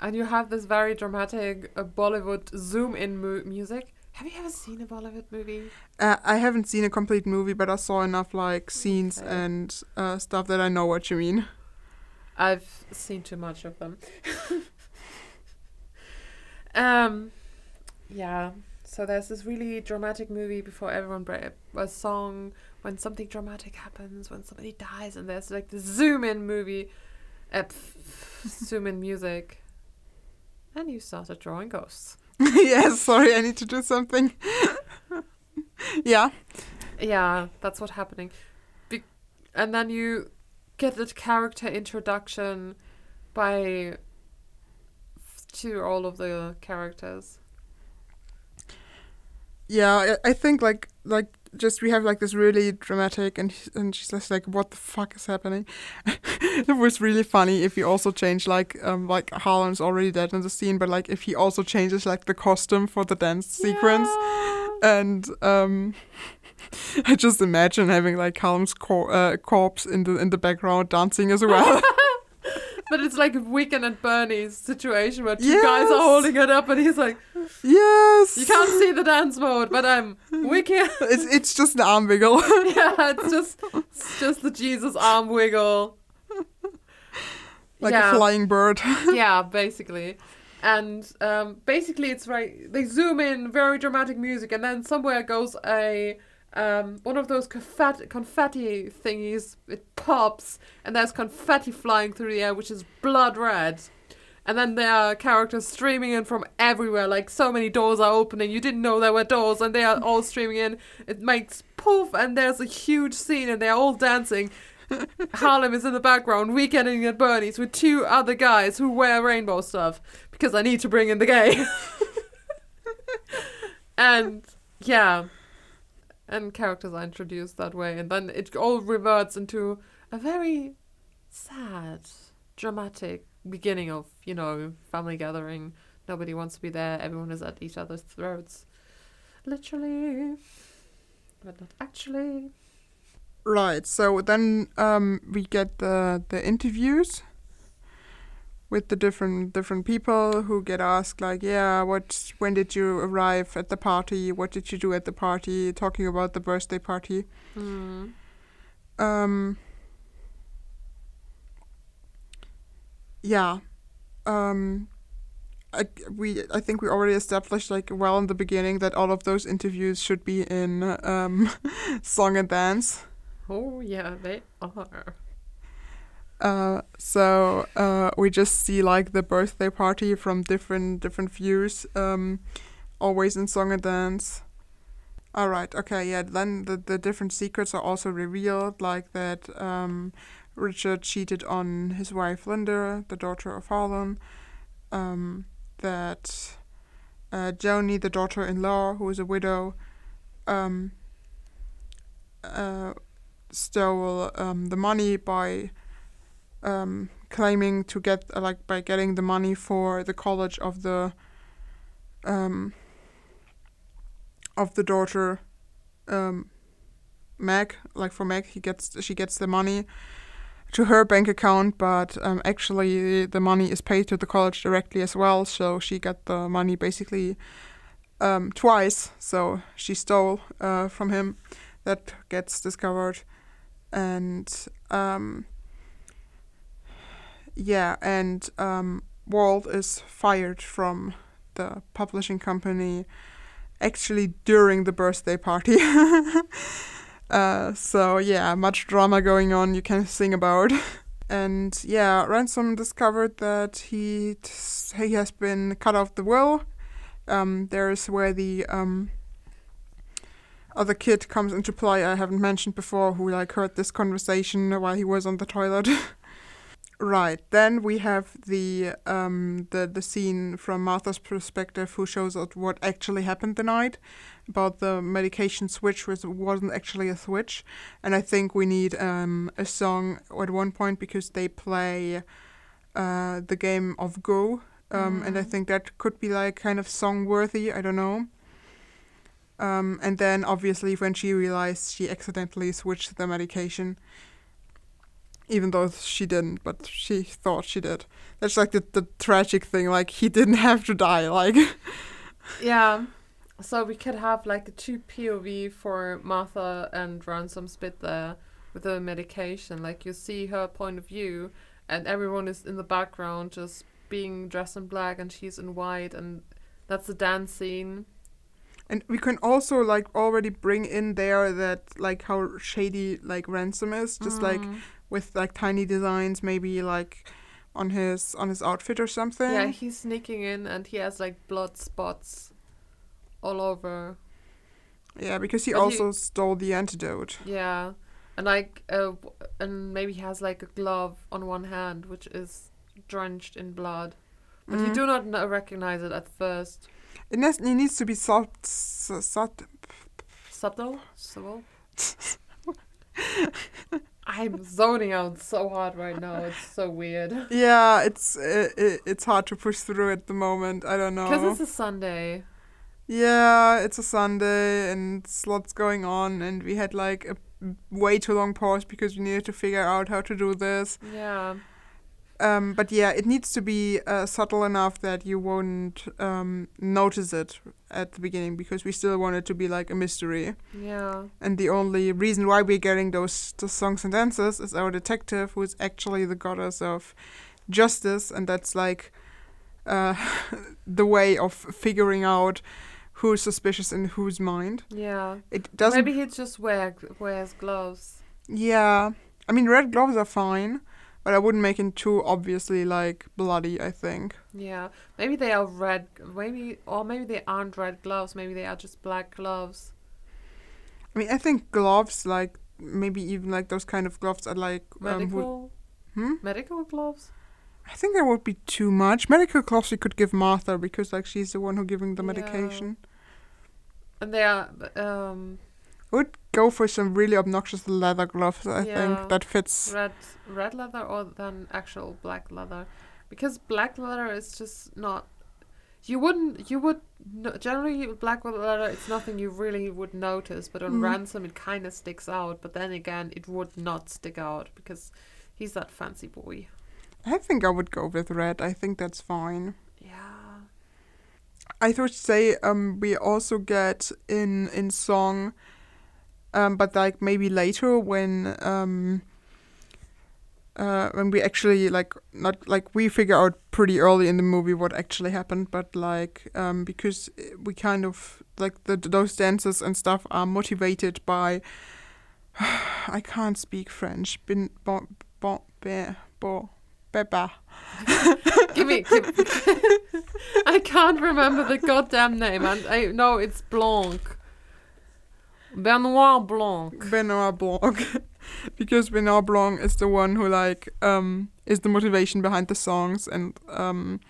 S2: And you have this very dramatic uh, Bollywood zoom in mu- music. Have you ever seen a Bollywood movie?
S1: Uh, I haven't seen a complete movie, but I saw enough like scenes
S2: Okay.
S1: and uh, stuff that I know what you mean.
S2: I've seen too much of them. um, yeah. So there's this really dramatic movie before everyone break a song when something dramatic happens when somebody dies and there's like the zoom in movie, uh, zoom in music, and you started drawing ghosts.
S1: yes, sorry, I need to do something. yeah,
S2: Yeah, that's what's happening. Be- and then you get the character introduction by to all of the characters.
S1: Yeah. I, I think like like just we have like this really dramatic and and she's just like, what the fuck is happening? it was really funny if he also change like um like Harlan's already dead in the scene, but like if he also changes like the costume for the dance sequence. And um I just imagine having like Callum's cor- uh, corpse in the in the background dancing as well.
S2: But it's like Weekend and Bernie's situation where two guys are holding it up and he's like,
S1: yes,
S2: You can't see the dance mode, but I'm Weekend.
S1: It's it's just an arm wiggle.
S2: yeah, it's just it's just the Jesus arm wiggle.
S1: like
S2: Yeah.
S1: a flying bird.
S2: yeah, basically. And um, basically, it's right. They zoom in, very dramatic music, and then somewhere goes a um, one of those confetti, confetti thingies. It pops, and there's confetti flying through the air, which is blood red. And then there are characters streaming in from everywhere. Like so many doors are opening. You didn't know there were doors, and they are all streaming in. It makes poof, and there's a huge scene, and they're all dancing. Harlan is in the background, weekending at Bernie's with two other guys who wear rainbow stuff because I need to bring in the gay. and Yeah. And characters are introduced that way, and then it all reverts into a very sad, dramatic beginning of, you know, family gathering. Nobody wants to be there, everyone is at each other's throats. Literally. But not actually.
S1: Right. So then um, we get the the interviews with the different different people who get asked like, yeah, what when did you arrive at the party? What did you do at the party? Talking about the birthday party.
S2: Hmm.
S1: Um. Yeah. Um. I, we I think we already established like well in the beginning that all of those interviews should be in um, song and dance.
S2: Oh, yeah, they are.
S1: Uh, so uh, we just see like the birthday party from different different views, um, always in song and dance. All right, okay, yeah. Then the the different secrets are also revealed, like that um, Richard cheated on his wife Linda, the daughter of Harlan. Um, that uh, Joni, the daughter-in-law, who is a widow, um, uh, stole um, the money by um, claiming to get uh, like by getting the money for the college of the um, of the daughter um, Meg. Like for Meg he gets she gets the money to her bank account but um, actually the money is paid to the college directly as well so she got the money basically um, twice. So she stole uh, from him. That gets discovered. And um, yeah, and um, Walt is fired from the publishing company actually during the birthday party. uh, so yeah, much drama going on you can sing about. And yeah, Ransom discovered that he he has been cut off the will. Um, there's where the um, other kid comes into play I haven't mentioned before, who like heard this conversation while he was on the toilet. Right. Then we have the um the the scene from Martha's perspective, who shows us what actually happened the night about the medication switch, which wasn't actually a switch. And I think we need um a song at one point because they play uh the game of Go. Um, and I
S2: Mhm.
S1: think that could be like kind of song worthy. I don't know. Um, and then obviously when she realized she accidentally switched the medication, even though she didn't, but she thought she did. That's like the, the tragic thing. Like he didn't have to die. Like
S2: Yeah. So we could have like a two POV for Martha and Ransom's bit there with the medication. Like you see her point of view, and everyone is in the background just being dressed in black, and she's in white, and that's the dance scene.
S1: And we can also like already bring in there that like how shady like ransom is, just like
S2: Mm.
S1: With like tiny designs, maybe like on his on his outfit or something.
S2: yeah, he's sneaking in, and he has like blood spots all over.
S1: Yeah, because he
S2: But he-
S1: also stole the antidote.
S2: Yeah, and like uh, and maybe he has like a glove on one hand, which is drenched in blood. But you
S1: Mhm.
S2: do not recognize it at first.
S1: It, nes- it needs to be soft, s- soft.
S2: Subtle? Subtle? I'm zoning out so hard right now. It's so weird.
S1: Yeah, it's uh, it, it's hard to push through at the moment. I don't know.
S2: Because it's a Sunday.
S1: Yeah, it's a Sunday and lots going on, and we had like a way too long pause because we needed to figure out how to do this.
S2: Yeah.
S1: Um, but yeah, it needs to be uh, subtle enough that you won't um, notice it at the beginning because we still want it to be like a mystery.
S2: Yeah.
S1: And the only reason why we're getting those, those songs and dances is our detective, who is actually the goddess of justice, and that's like uh, the way of figuring out who's suspicious in whose mind.
S2: Yeah.
S1: It doesn't.
S2: Maybe he just wear, wears gloves.
S1: Yeah, I mean, red gloves are fine, but I wouldn't make it too obviously like bloody. I think.
S2: Yeah. Maybe they are red. Maybe, or maybe they aren't red gloves. Maybe they are just black gloves.
S1: I mean, I think gloves, like maybe even like those kind of gloves, are like um, would-
S2: Medical.
S1: hmm?
S2: medical gloves.
S1: I think that would be too much. Medical gloves we could give Martha because like she's the one who giving the
S2: Yeah.
S1: medication.
S2: and they are um
S1: Would go for some really obnoxious leather gloves. I
S2: Yeah.
S1: think that fits.
S2: red red leather or than actual black leather because black leather is just not you wouldn't you would no, generally with black leather it's nothing you really would notice but on
S1: Mhm.
S2: ransom it kind of sticks out but then again it would not stick out because he's that fancy boy
S1: I think I would go with red. I think that's fine.
S2: yeah
S1: I would say um we also get in in song, um but like maybe later when um uh when we actually like not like we figure out pretty early in the movie what actually happened, but like um because we kind of like the those dances and stuff are motivated by I can't speak French. Bin bon bon be bo beba.
S2: give me give, i can't remember the goddamn name and i know it's blanc benoit blanc
S1: Benoit Blanc. because Benoit Blanc is the one who like um is the motivation behind the songs and um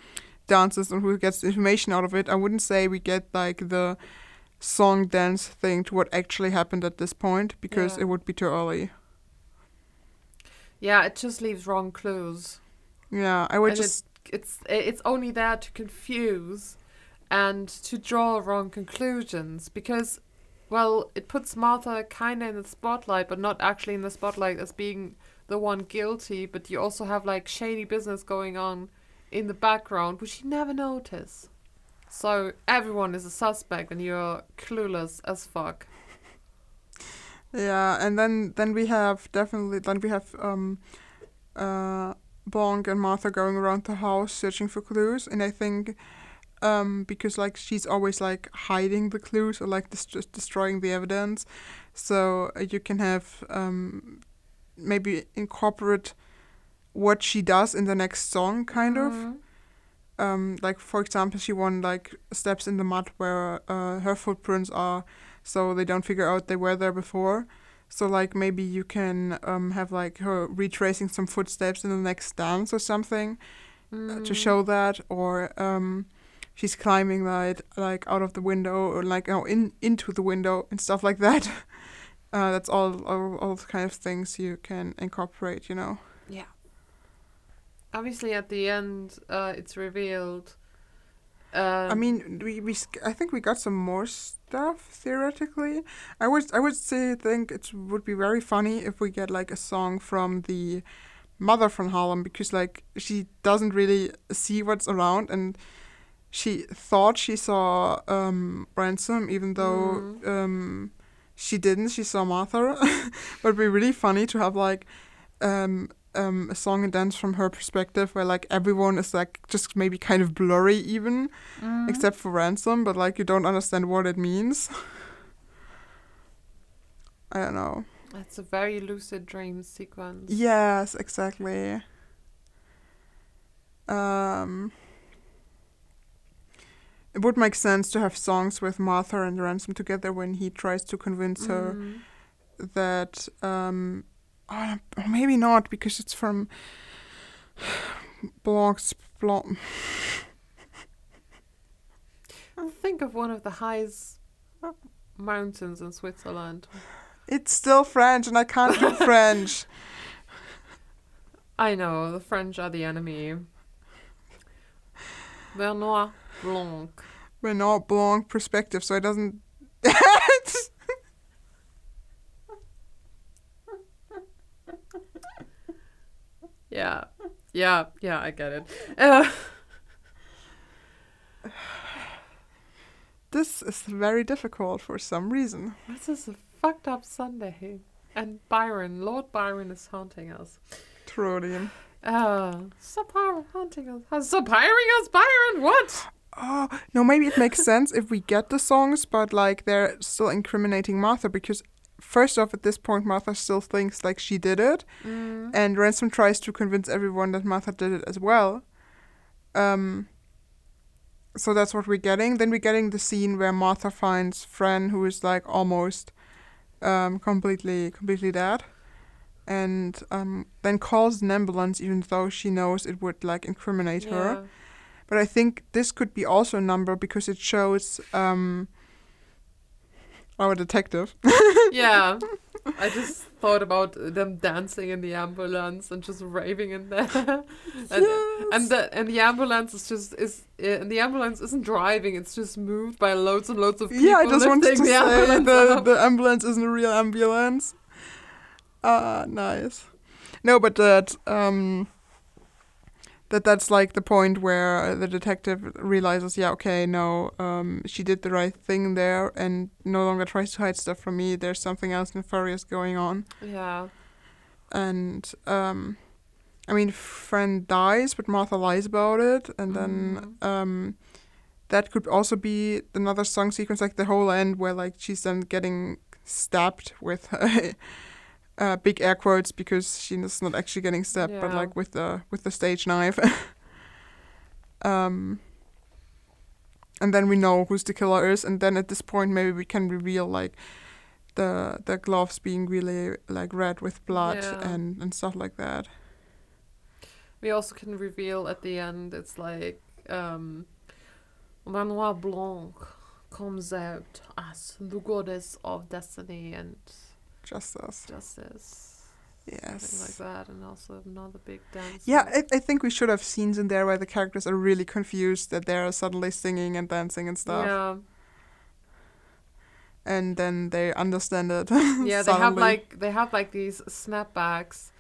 S1: dances and who gets the information out of it. I wouldn't say we get like the song dance thing to what actually happened at this point because
S2: Yeah.
S1: it would be too early.
S2: yeah it just leaves wrong clues
S1: Yeah, I would
S2: And it-
S1: just
S2: it's it's only there to confuse and to draw wrong conclusions because well it puts martha kind of in the spotlight but not actually in the spotlight as being the one guilty but you also have like shady business going on in the background which you never notice. So everyone is a suspect and you're clueless as fuck.
S1: Yeah, and then then we have definitely then we have um uh Blanc and Martha going around the house searching for clues, and I think um because like she's always like hiding the clues or like just destroying the evidence, so uh, you can have um maybe incorporate what she does in the next song kind of
S2: Mhm.
S1: um like for example she won like steps in the mud where uh, her footprints are so they don't figure out they were there before so like maybe you can um have like her retracing some footsteps in the next dance or something uh, to
S2: Mm.
S1: show that or um she's climbing like like out of the window or like oh in into the window and stuff like that uh that's all all, all the kind of things you can incorporate you know
S2: Yeah. Obviously, at the end, uh, it's revealed. Um,
S1: I mean, we, we I think we got some more stuff theoretically. I would I would say think it would be very funny if we get like a song from the mother from Harlan because like she doesn't really see what's around and she thought she saw um ransom even though
S2: Mhm.
S1: um she didn't she saw Martha but it'd be really funny to have like um um a song and dance from her perspective where like everyone is like just maybe kind of blurry even
S2: mhm.
S1: except for ransom, but like you don't understand what it means. I don't know.
S2: It's a very lucid dream sequence.
S1: Yes, exactly. Um, it would make sense to have songs with Martha and Ransom together when he tries to convince her
S2: Mhm.
S1: that, um, oh, maybe not because it's from Blanc's Blanc.
S2: Think of one of the highest mountains in Switzerland.
S1: It's still French, and I can't do French.
S2: I know, the French are the enemy. Benoit Blanc.
S1: Renault Blanc perspective, so it doesn't.
S2: Yeah. Yeah, yeah, I get it. Uh,
S1: this is very difficult for some reason.
S2: this is a fucked up Sunday. And Byron, Lord Byron is haunting us.
S1: Truly.
S2: Uh, stop Byron haunting us. Stop hiring us, Byron, what?
S1: Oh no, maybe it makes sense if we get the songs, but like they're still incriminating Martha because first off, at this point, Martha still thinks like she did it,
S2: Mm.
S1: and Ransom tries to convince everyone that Martha did it as well. Um. So that's what we're getting. Then we're getting the scene where Martha finds Fran, who is like almost, um, completely, completely dead, and um, then calls an ambulance, even though she knows it would like incriminate her. But I think this could be also a number because it shows um, our detective.
S2: yeah. I just thought about them dancing in the ambulance and just raving in there. and, and the and the ambulance is just is uh, and the ambulance isn't driving; it's just moved by loads and loads of people.
S1: yeah, I just wanted to
S2: the
S1: say
S2: ambulance
S1: the, the ambulance isn't a real ambulance. Ah, nice. No, but that um that that's like the point where the detective realizes, yeah, okay, no, um, she did the right thing there, and no longer tries to hide stuff from me. There's something else nefarious going on,
S2: yeah,
S1: and um, I mean, Fran dies, but Martha lies about it, and then
S2: Mhm.
S1: um, that could also be another song sequence, like the whole end, where like she's then getting stabbed with uh, big air quotes because she's not actually getting stabbed, but like with the with the stage knife. um, and then we know who's the killer is, and then at this point maybe we can reveal like the the gloves being really like red with blood
S2: Yeah.
S1: and and stuff like that.
S2: we also can reveal at the end. It's like um, Manoir Blanc comes out as the goddess of destiny and
S1: Justice.
S2: justice, Yes. something like that, and also another big dance.
S1: Yeah, I, I think we should have scenes in there where the characters are really confused that they're suddenly singing and dancing and stuff,
S2: Yeah.
S1: and then they understand it.
S2: yeah they have like they have like these snapbacks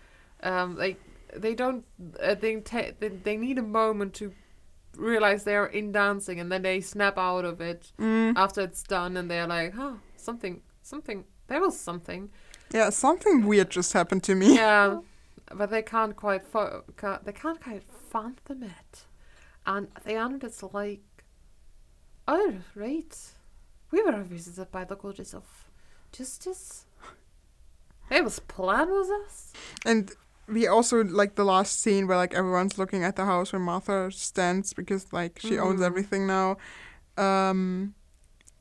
S2: um like they don't uh, they, ta- they they need a moment to realize they're in dancing and then they snap out of it
S1: Mm,
S2: after it's done and they're like huh something something there was something
S1: yeah, something weird just happened to me.
S2: yeah but they can't quite fo- they can't quite fathom it and at the end it's like oh right we were visited by the goddess of justice it was planned with us
S1: And we also like the last scene where like everyone's looking at the house where Martha stands because like she owns
S2: Mhm.
S1: everything now. Um,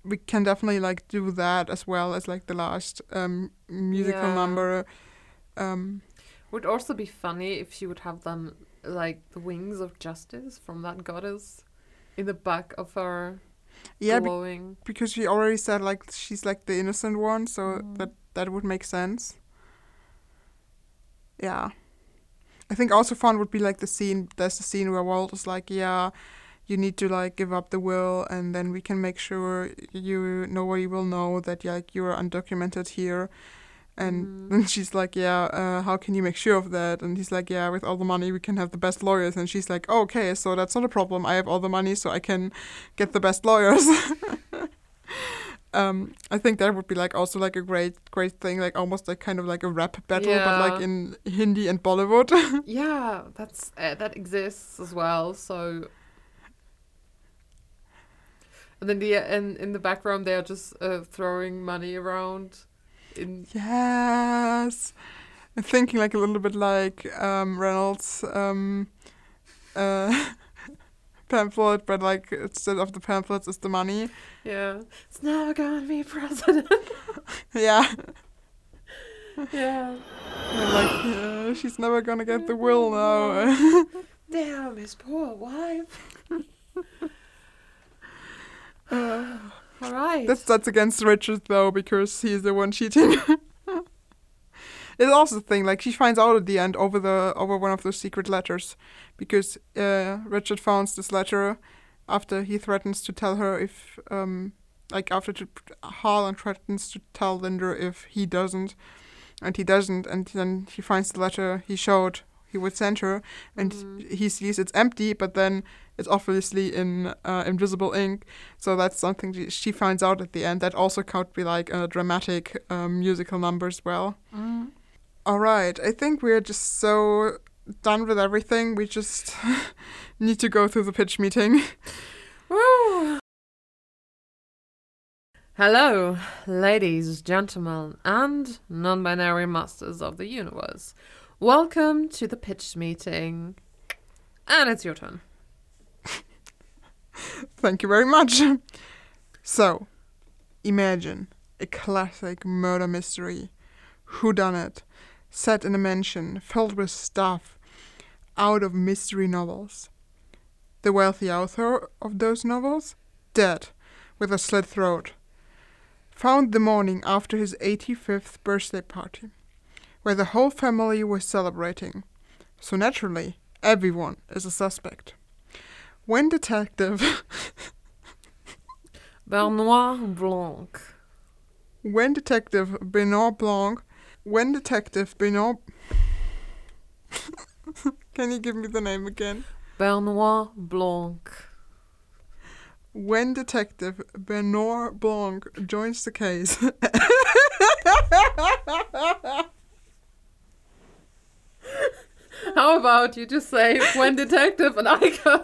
S1: we can definitely like do that as well as like the last um musical
S2: Yeah.
S1: number. Um,
S2: Would also be funny if she would have them like the wings of justice from that goddess in the back of her
S1: yeah, be- because she already said like she's like the innocent one, so
S2: Mhm.
S1: that that would make sense. Yeah, I think also fun would be like the scene. There's the scene where Walt is like, "Yeah, you need to like give up the will, and then we can make sure you nobody will know that like you're undocumented here." And then she's like, "Yeah, uh, how can you make sure of that?" And he's like, "Yeah, with all the money we can have the best lawyers." And she's like, oh, "Okay, so that's not a problem. I have all the money, so I can get the best lawyers." um, I think that would be like also like a great, great thing, like almost like kind of like a rap battle, but like in Hindi and Bollywood.
S2: yeah, that's uh, that exists as well. So. And then the in in the background they're just uh, throwing money around. In
S1: yes, I'm thinking like a little bit like um, Reynolds um, uh, pamphlet, but like instead of the pamphlets, it's the money.
S2: yeah, it's never gonna be president.
S1: Yeah,
S2: yeah,
S1: and like uh, she's never gonna get the will now.
S2: damn his poor wife. All right.
S1: That's that's against Richard though because he's the one cheating. it's also the thing like she finds out at the end over the over one of those secret letters because uh, Richard found this letter after he threatens to tell her if um like after to, Harlan threatens to tell Linda if he doesn't and he doesn't and then he finds the letter he showed he would send her and
S2: Mhm.
S1: he sees it's empty but then it's obviously in uh, invisible ink so that's something she- she finds out at the end. That also could be like a dramatic um, musical number as well.
S2: Mm.
S1: All right, I think we're just so done with everything. We just need to go through the pitch meeting.
S2: Woo! Hello, ladies, gentlemen, and non binary masters of the universe. Welcome to the pitch meeting. And it's your turn.
S1: Thank you very much. So, imagine a classic murder mystery, Who done it? set in a mansion filled with stuff out of mystery novels. The wealthy author of those novels dead, with a slit throat. found the morning after his 85th birthday party, where the whole family was celebrating. So naturally, everyone is a suspect. When detective
S2: Benoit Blanc.
S1: when detective Benoit Blanc when detective Benoit Can you give me the name again?
S2: Benoit Blanc.
S1: When detective Benoit Blanc joins the case
S2: How about you just say when detective and I come?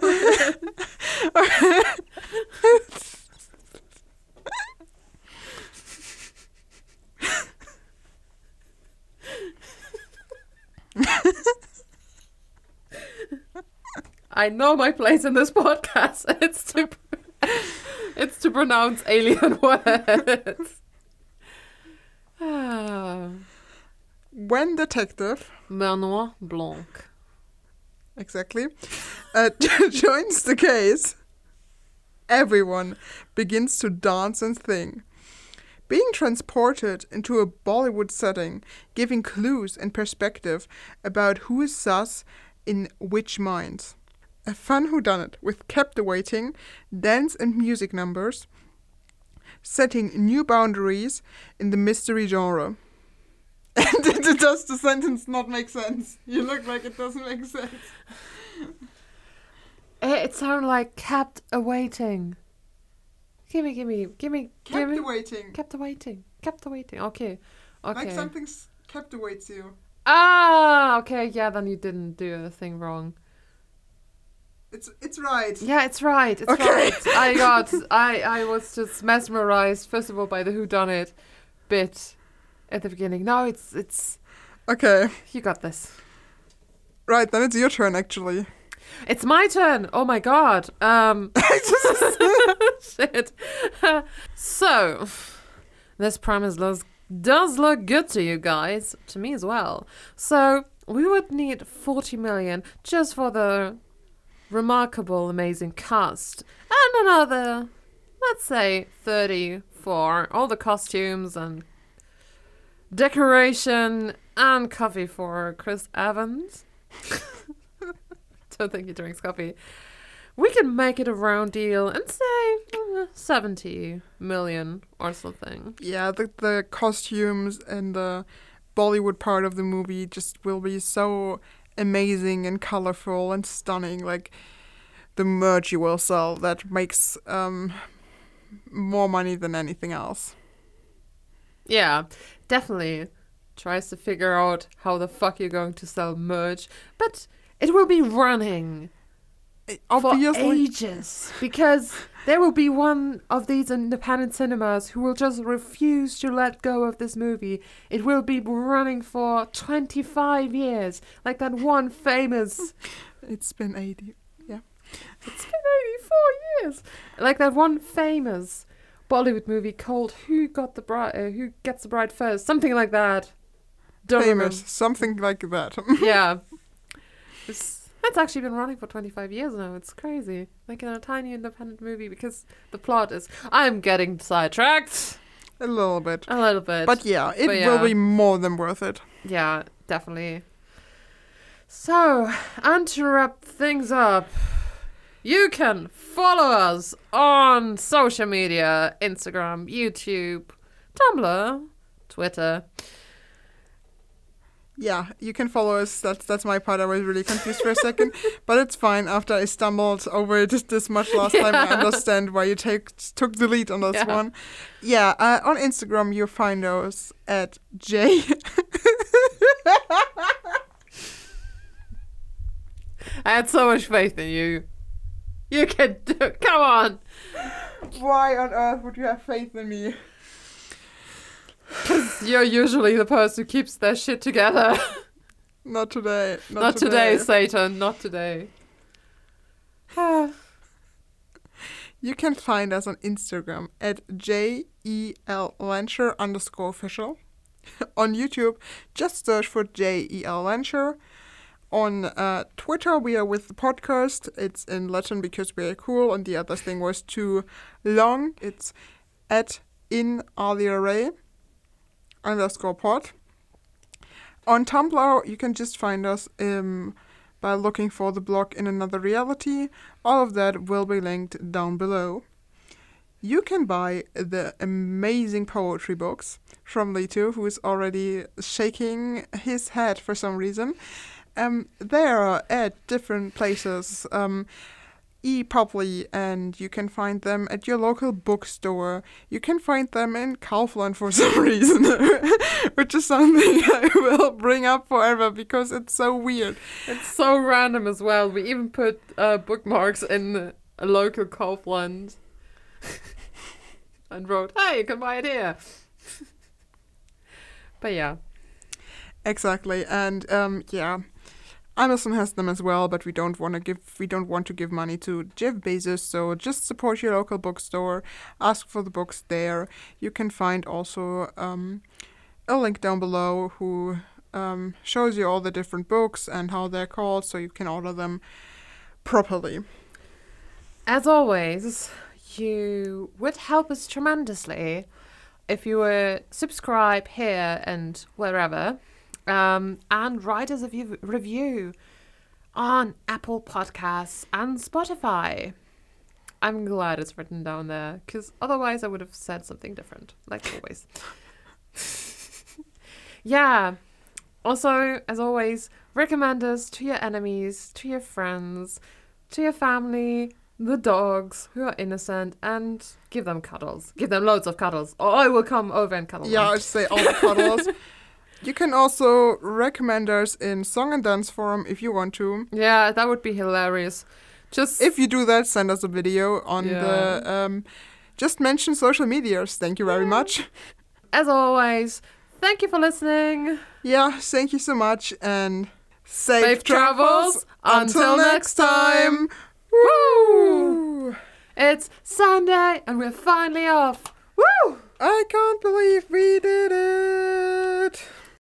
S2: I know my place in this podcast. It's to it's to pronounce alien words. Ah.
S1: When detective
S2: Benoit Blanc.
S1: exactly. Uh, joins the case. Everyone begins to dance and sing. Being transported into a bollywood setting giving clues and perspective about who is sus in which minds. A fun whodunit with captivating dance and music numbers setting new boundaries in the mystery genre does the sentence not make sense you look like it doesn't make sense
S2: Eh, It sounded like kept awaiting. Gimme, gimme, gimme, gimme.
S1: captivating
S2: Kept awaiting. Kept awaiting. Okay. Okay.
S1: like something s- captivates you
S2: Ah, okay. Yeah, then you didn't do a thing wrong.
S1: it's it's right
S2: Yeah, it's right. It's
S1: Okay.
S2: right. I got. I I was just mesmerized first of all by the who done it bit at the beginning. No, it's it's
S1: okay
S2: you got this.
S1: right then it's your turn actually
S2: It's my turn. Oh my god. Um. shit. so, this premise does does look good to you guys, to me as well. So we would need forty million just for the remarkable, amazing cast, and another, let's say, thirty for all the costumes and decoration and coffee for Chris Evans. Don't think he drinks coffee. We can make it a round deal and say uh, 70 million or something.
S1: yeah the, the costumes and the bollywood part of the movie just will be so amazing and colorful and stunning like the merch you will sell that makes um more money than anything else
S2: Yeah, definitely tries to figure out how the fuck you're going to sell merch, but it will be running for
S1: obviously
S2: ages because there will be one of these independent cinemas who will just refuse to let go of this movie. It will be running for 25 years, like that one famous
S1: it's been 80 Yeah.
S2: It's been 84 years. Like that one famous Bollywood movie called Who Got the Bride? Uh, Who Gets the Bride First? Something like that. Don't
S1: famous something like that.
S2: Yeah. It's, it's actually been running for 25 years now. It's crazy. Like in a tiny independent movie because the plot is. I'm getting sidetracked
S1: a little bit
S2: a little bit.
S1: but yeah it
S2: But
S1: will be more than worth it
S2: Yeah, definitely. So, and to wrap things up, you can follow us on social media Instagram, YouTube, Tumblr, Twitter.
S1: Yeah, you can follow us. That's that's my part. I was really confused for a second, but it's fine. After I stumbled over it this much last time, I understand why you take took the lead on this
S2: Yeah.
S1: one. Yeah, uh, on Instagram you find us at J.
S2: I had so much faith in you. You can do it. Come on.
S1: why on earth would you have faith in me?
S2: Because you're usually the person who keeps their shit together.
S1: Not today. Not,
S2: Not, today, Satan. Not today.
S1: You can find us on Instagram at J E L Lehnsherr underscore official. on YouTube, just search for J E L Lehnsherr. On uh, Twitter, we are with the podcast. It's in Latin because we are cool, and the other thing was too long. It's at in all the Array underscore pod. On Tumblr, you can just find us um, by looking for the blog in another reality. All of that will be linked down below. You can buy the amazing poetry books from Lito, who is already shaking his head for some reason. Um, they are at different places. Um, epubli, and you can find them at your local bookstore. You can find them in Kaufland for some reason, which is something I will bring up forever because it's so weird.
S2: It's so random as well. We even put uh, bookmarks in a local Kaufland and wrote, "Hey, you can buy it here." but yeah,
S1: exactly, and um, yeah. Amazon has them as well, but we don't want to give we don't want to give money to Jeff Bezos, so just support your local bookstore. Ask for the books there. You can find also um, a link down below who um, shows you all the different books and how they're called, so you can order them properly.
S2: As always, you would help us tremendously if you were subscribe here and wherever um, and write us a view- review on Apple Podcasts and Spotify. I'm glad it's written down there because otherwise I would have said something different, like always. yeah. Also, as always, recommend us to your enemies, to your friends, to your family, the dogs who are innocent, and give them cuddles. Give them loads of cuddles, or I will come over and cuddle
S1: Yeah,
S2: them.
S1: I'd say all the cuddles. You can also recommend us in Song and Dance Forum if you want to.
S2: Yeah, that would be hilarious. Just
S1: If you do that, send us a video on the. Um, just mention social medias. Thank you very much.
S2: as always, thank you for listening.
S1: Yeah, thank you so much and safe,
S2: Safe travels. Until next time.
S1: Woo!
S2: It's Sunday and we're finally off. Woo!
S1: I can't believe we did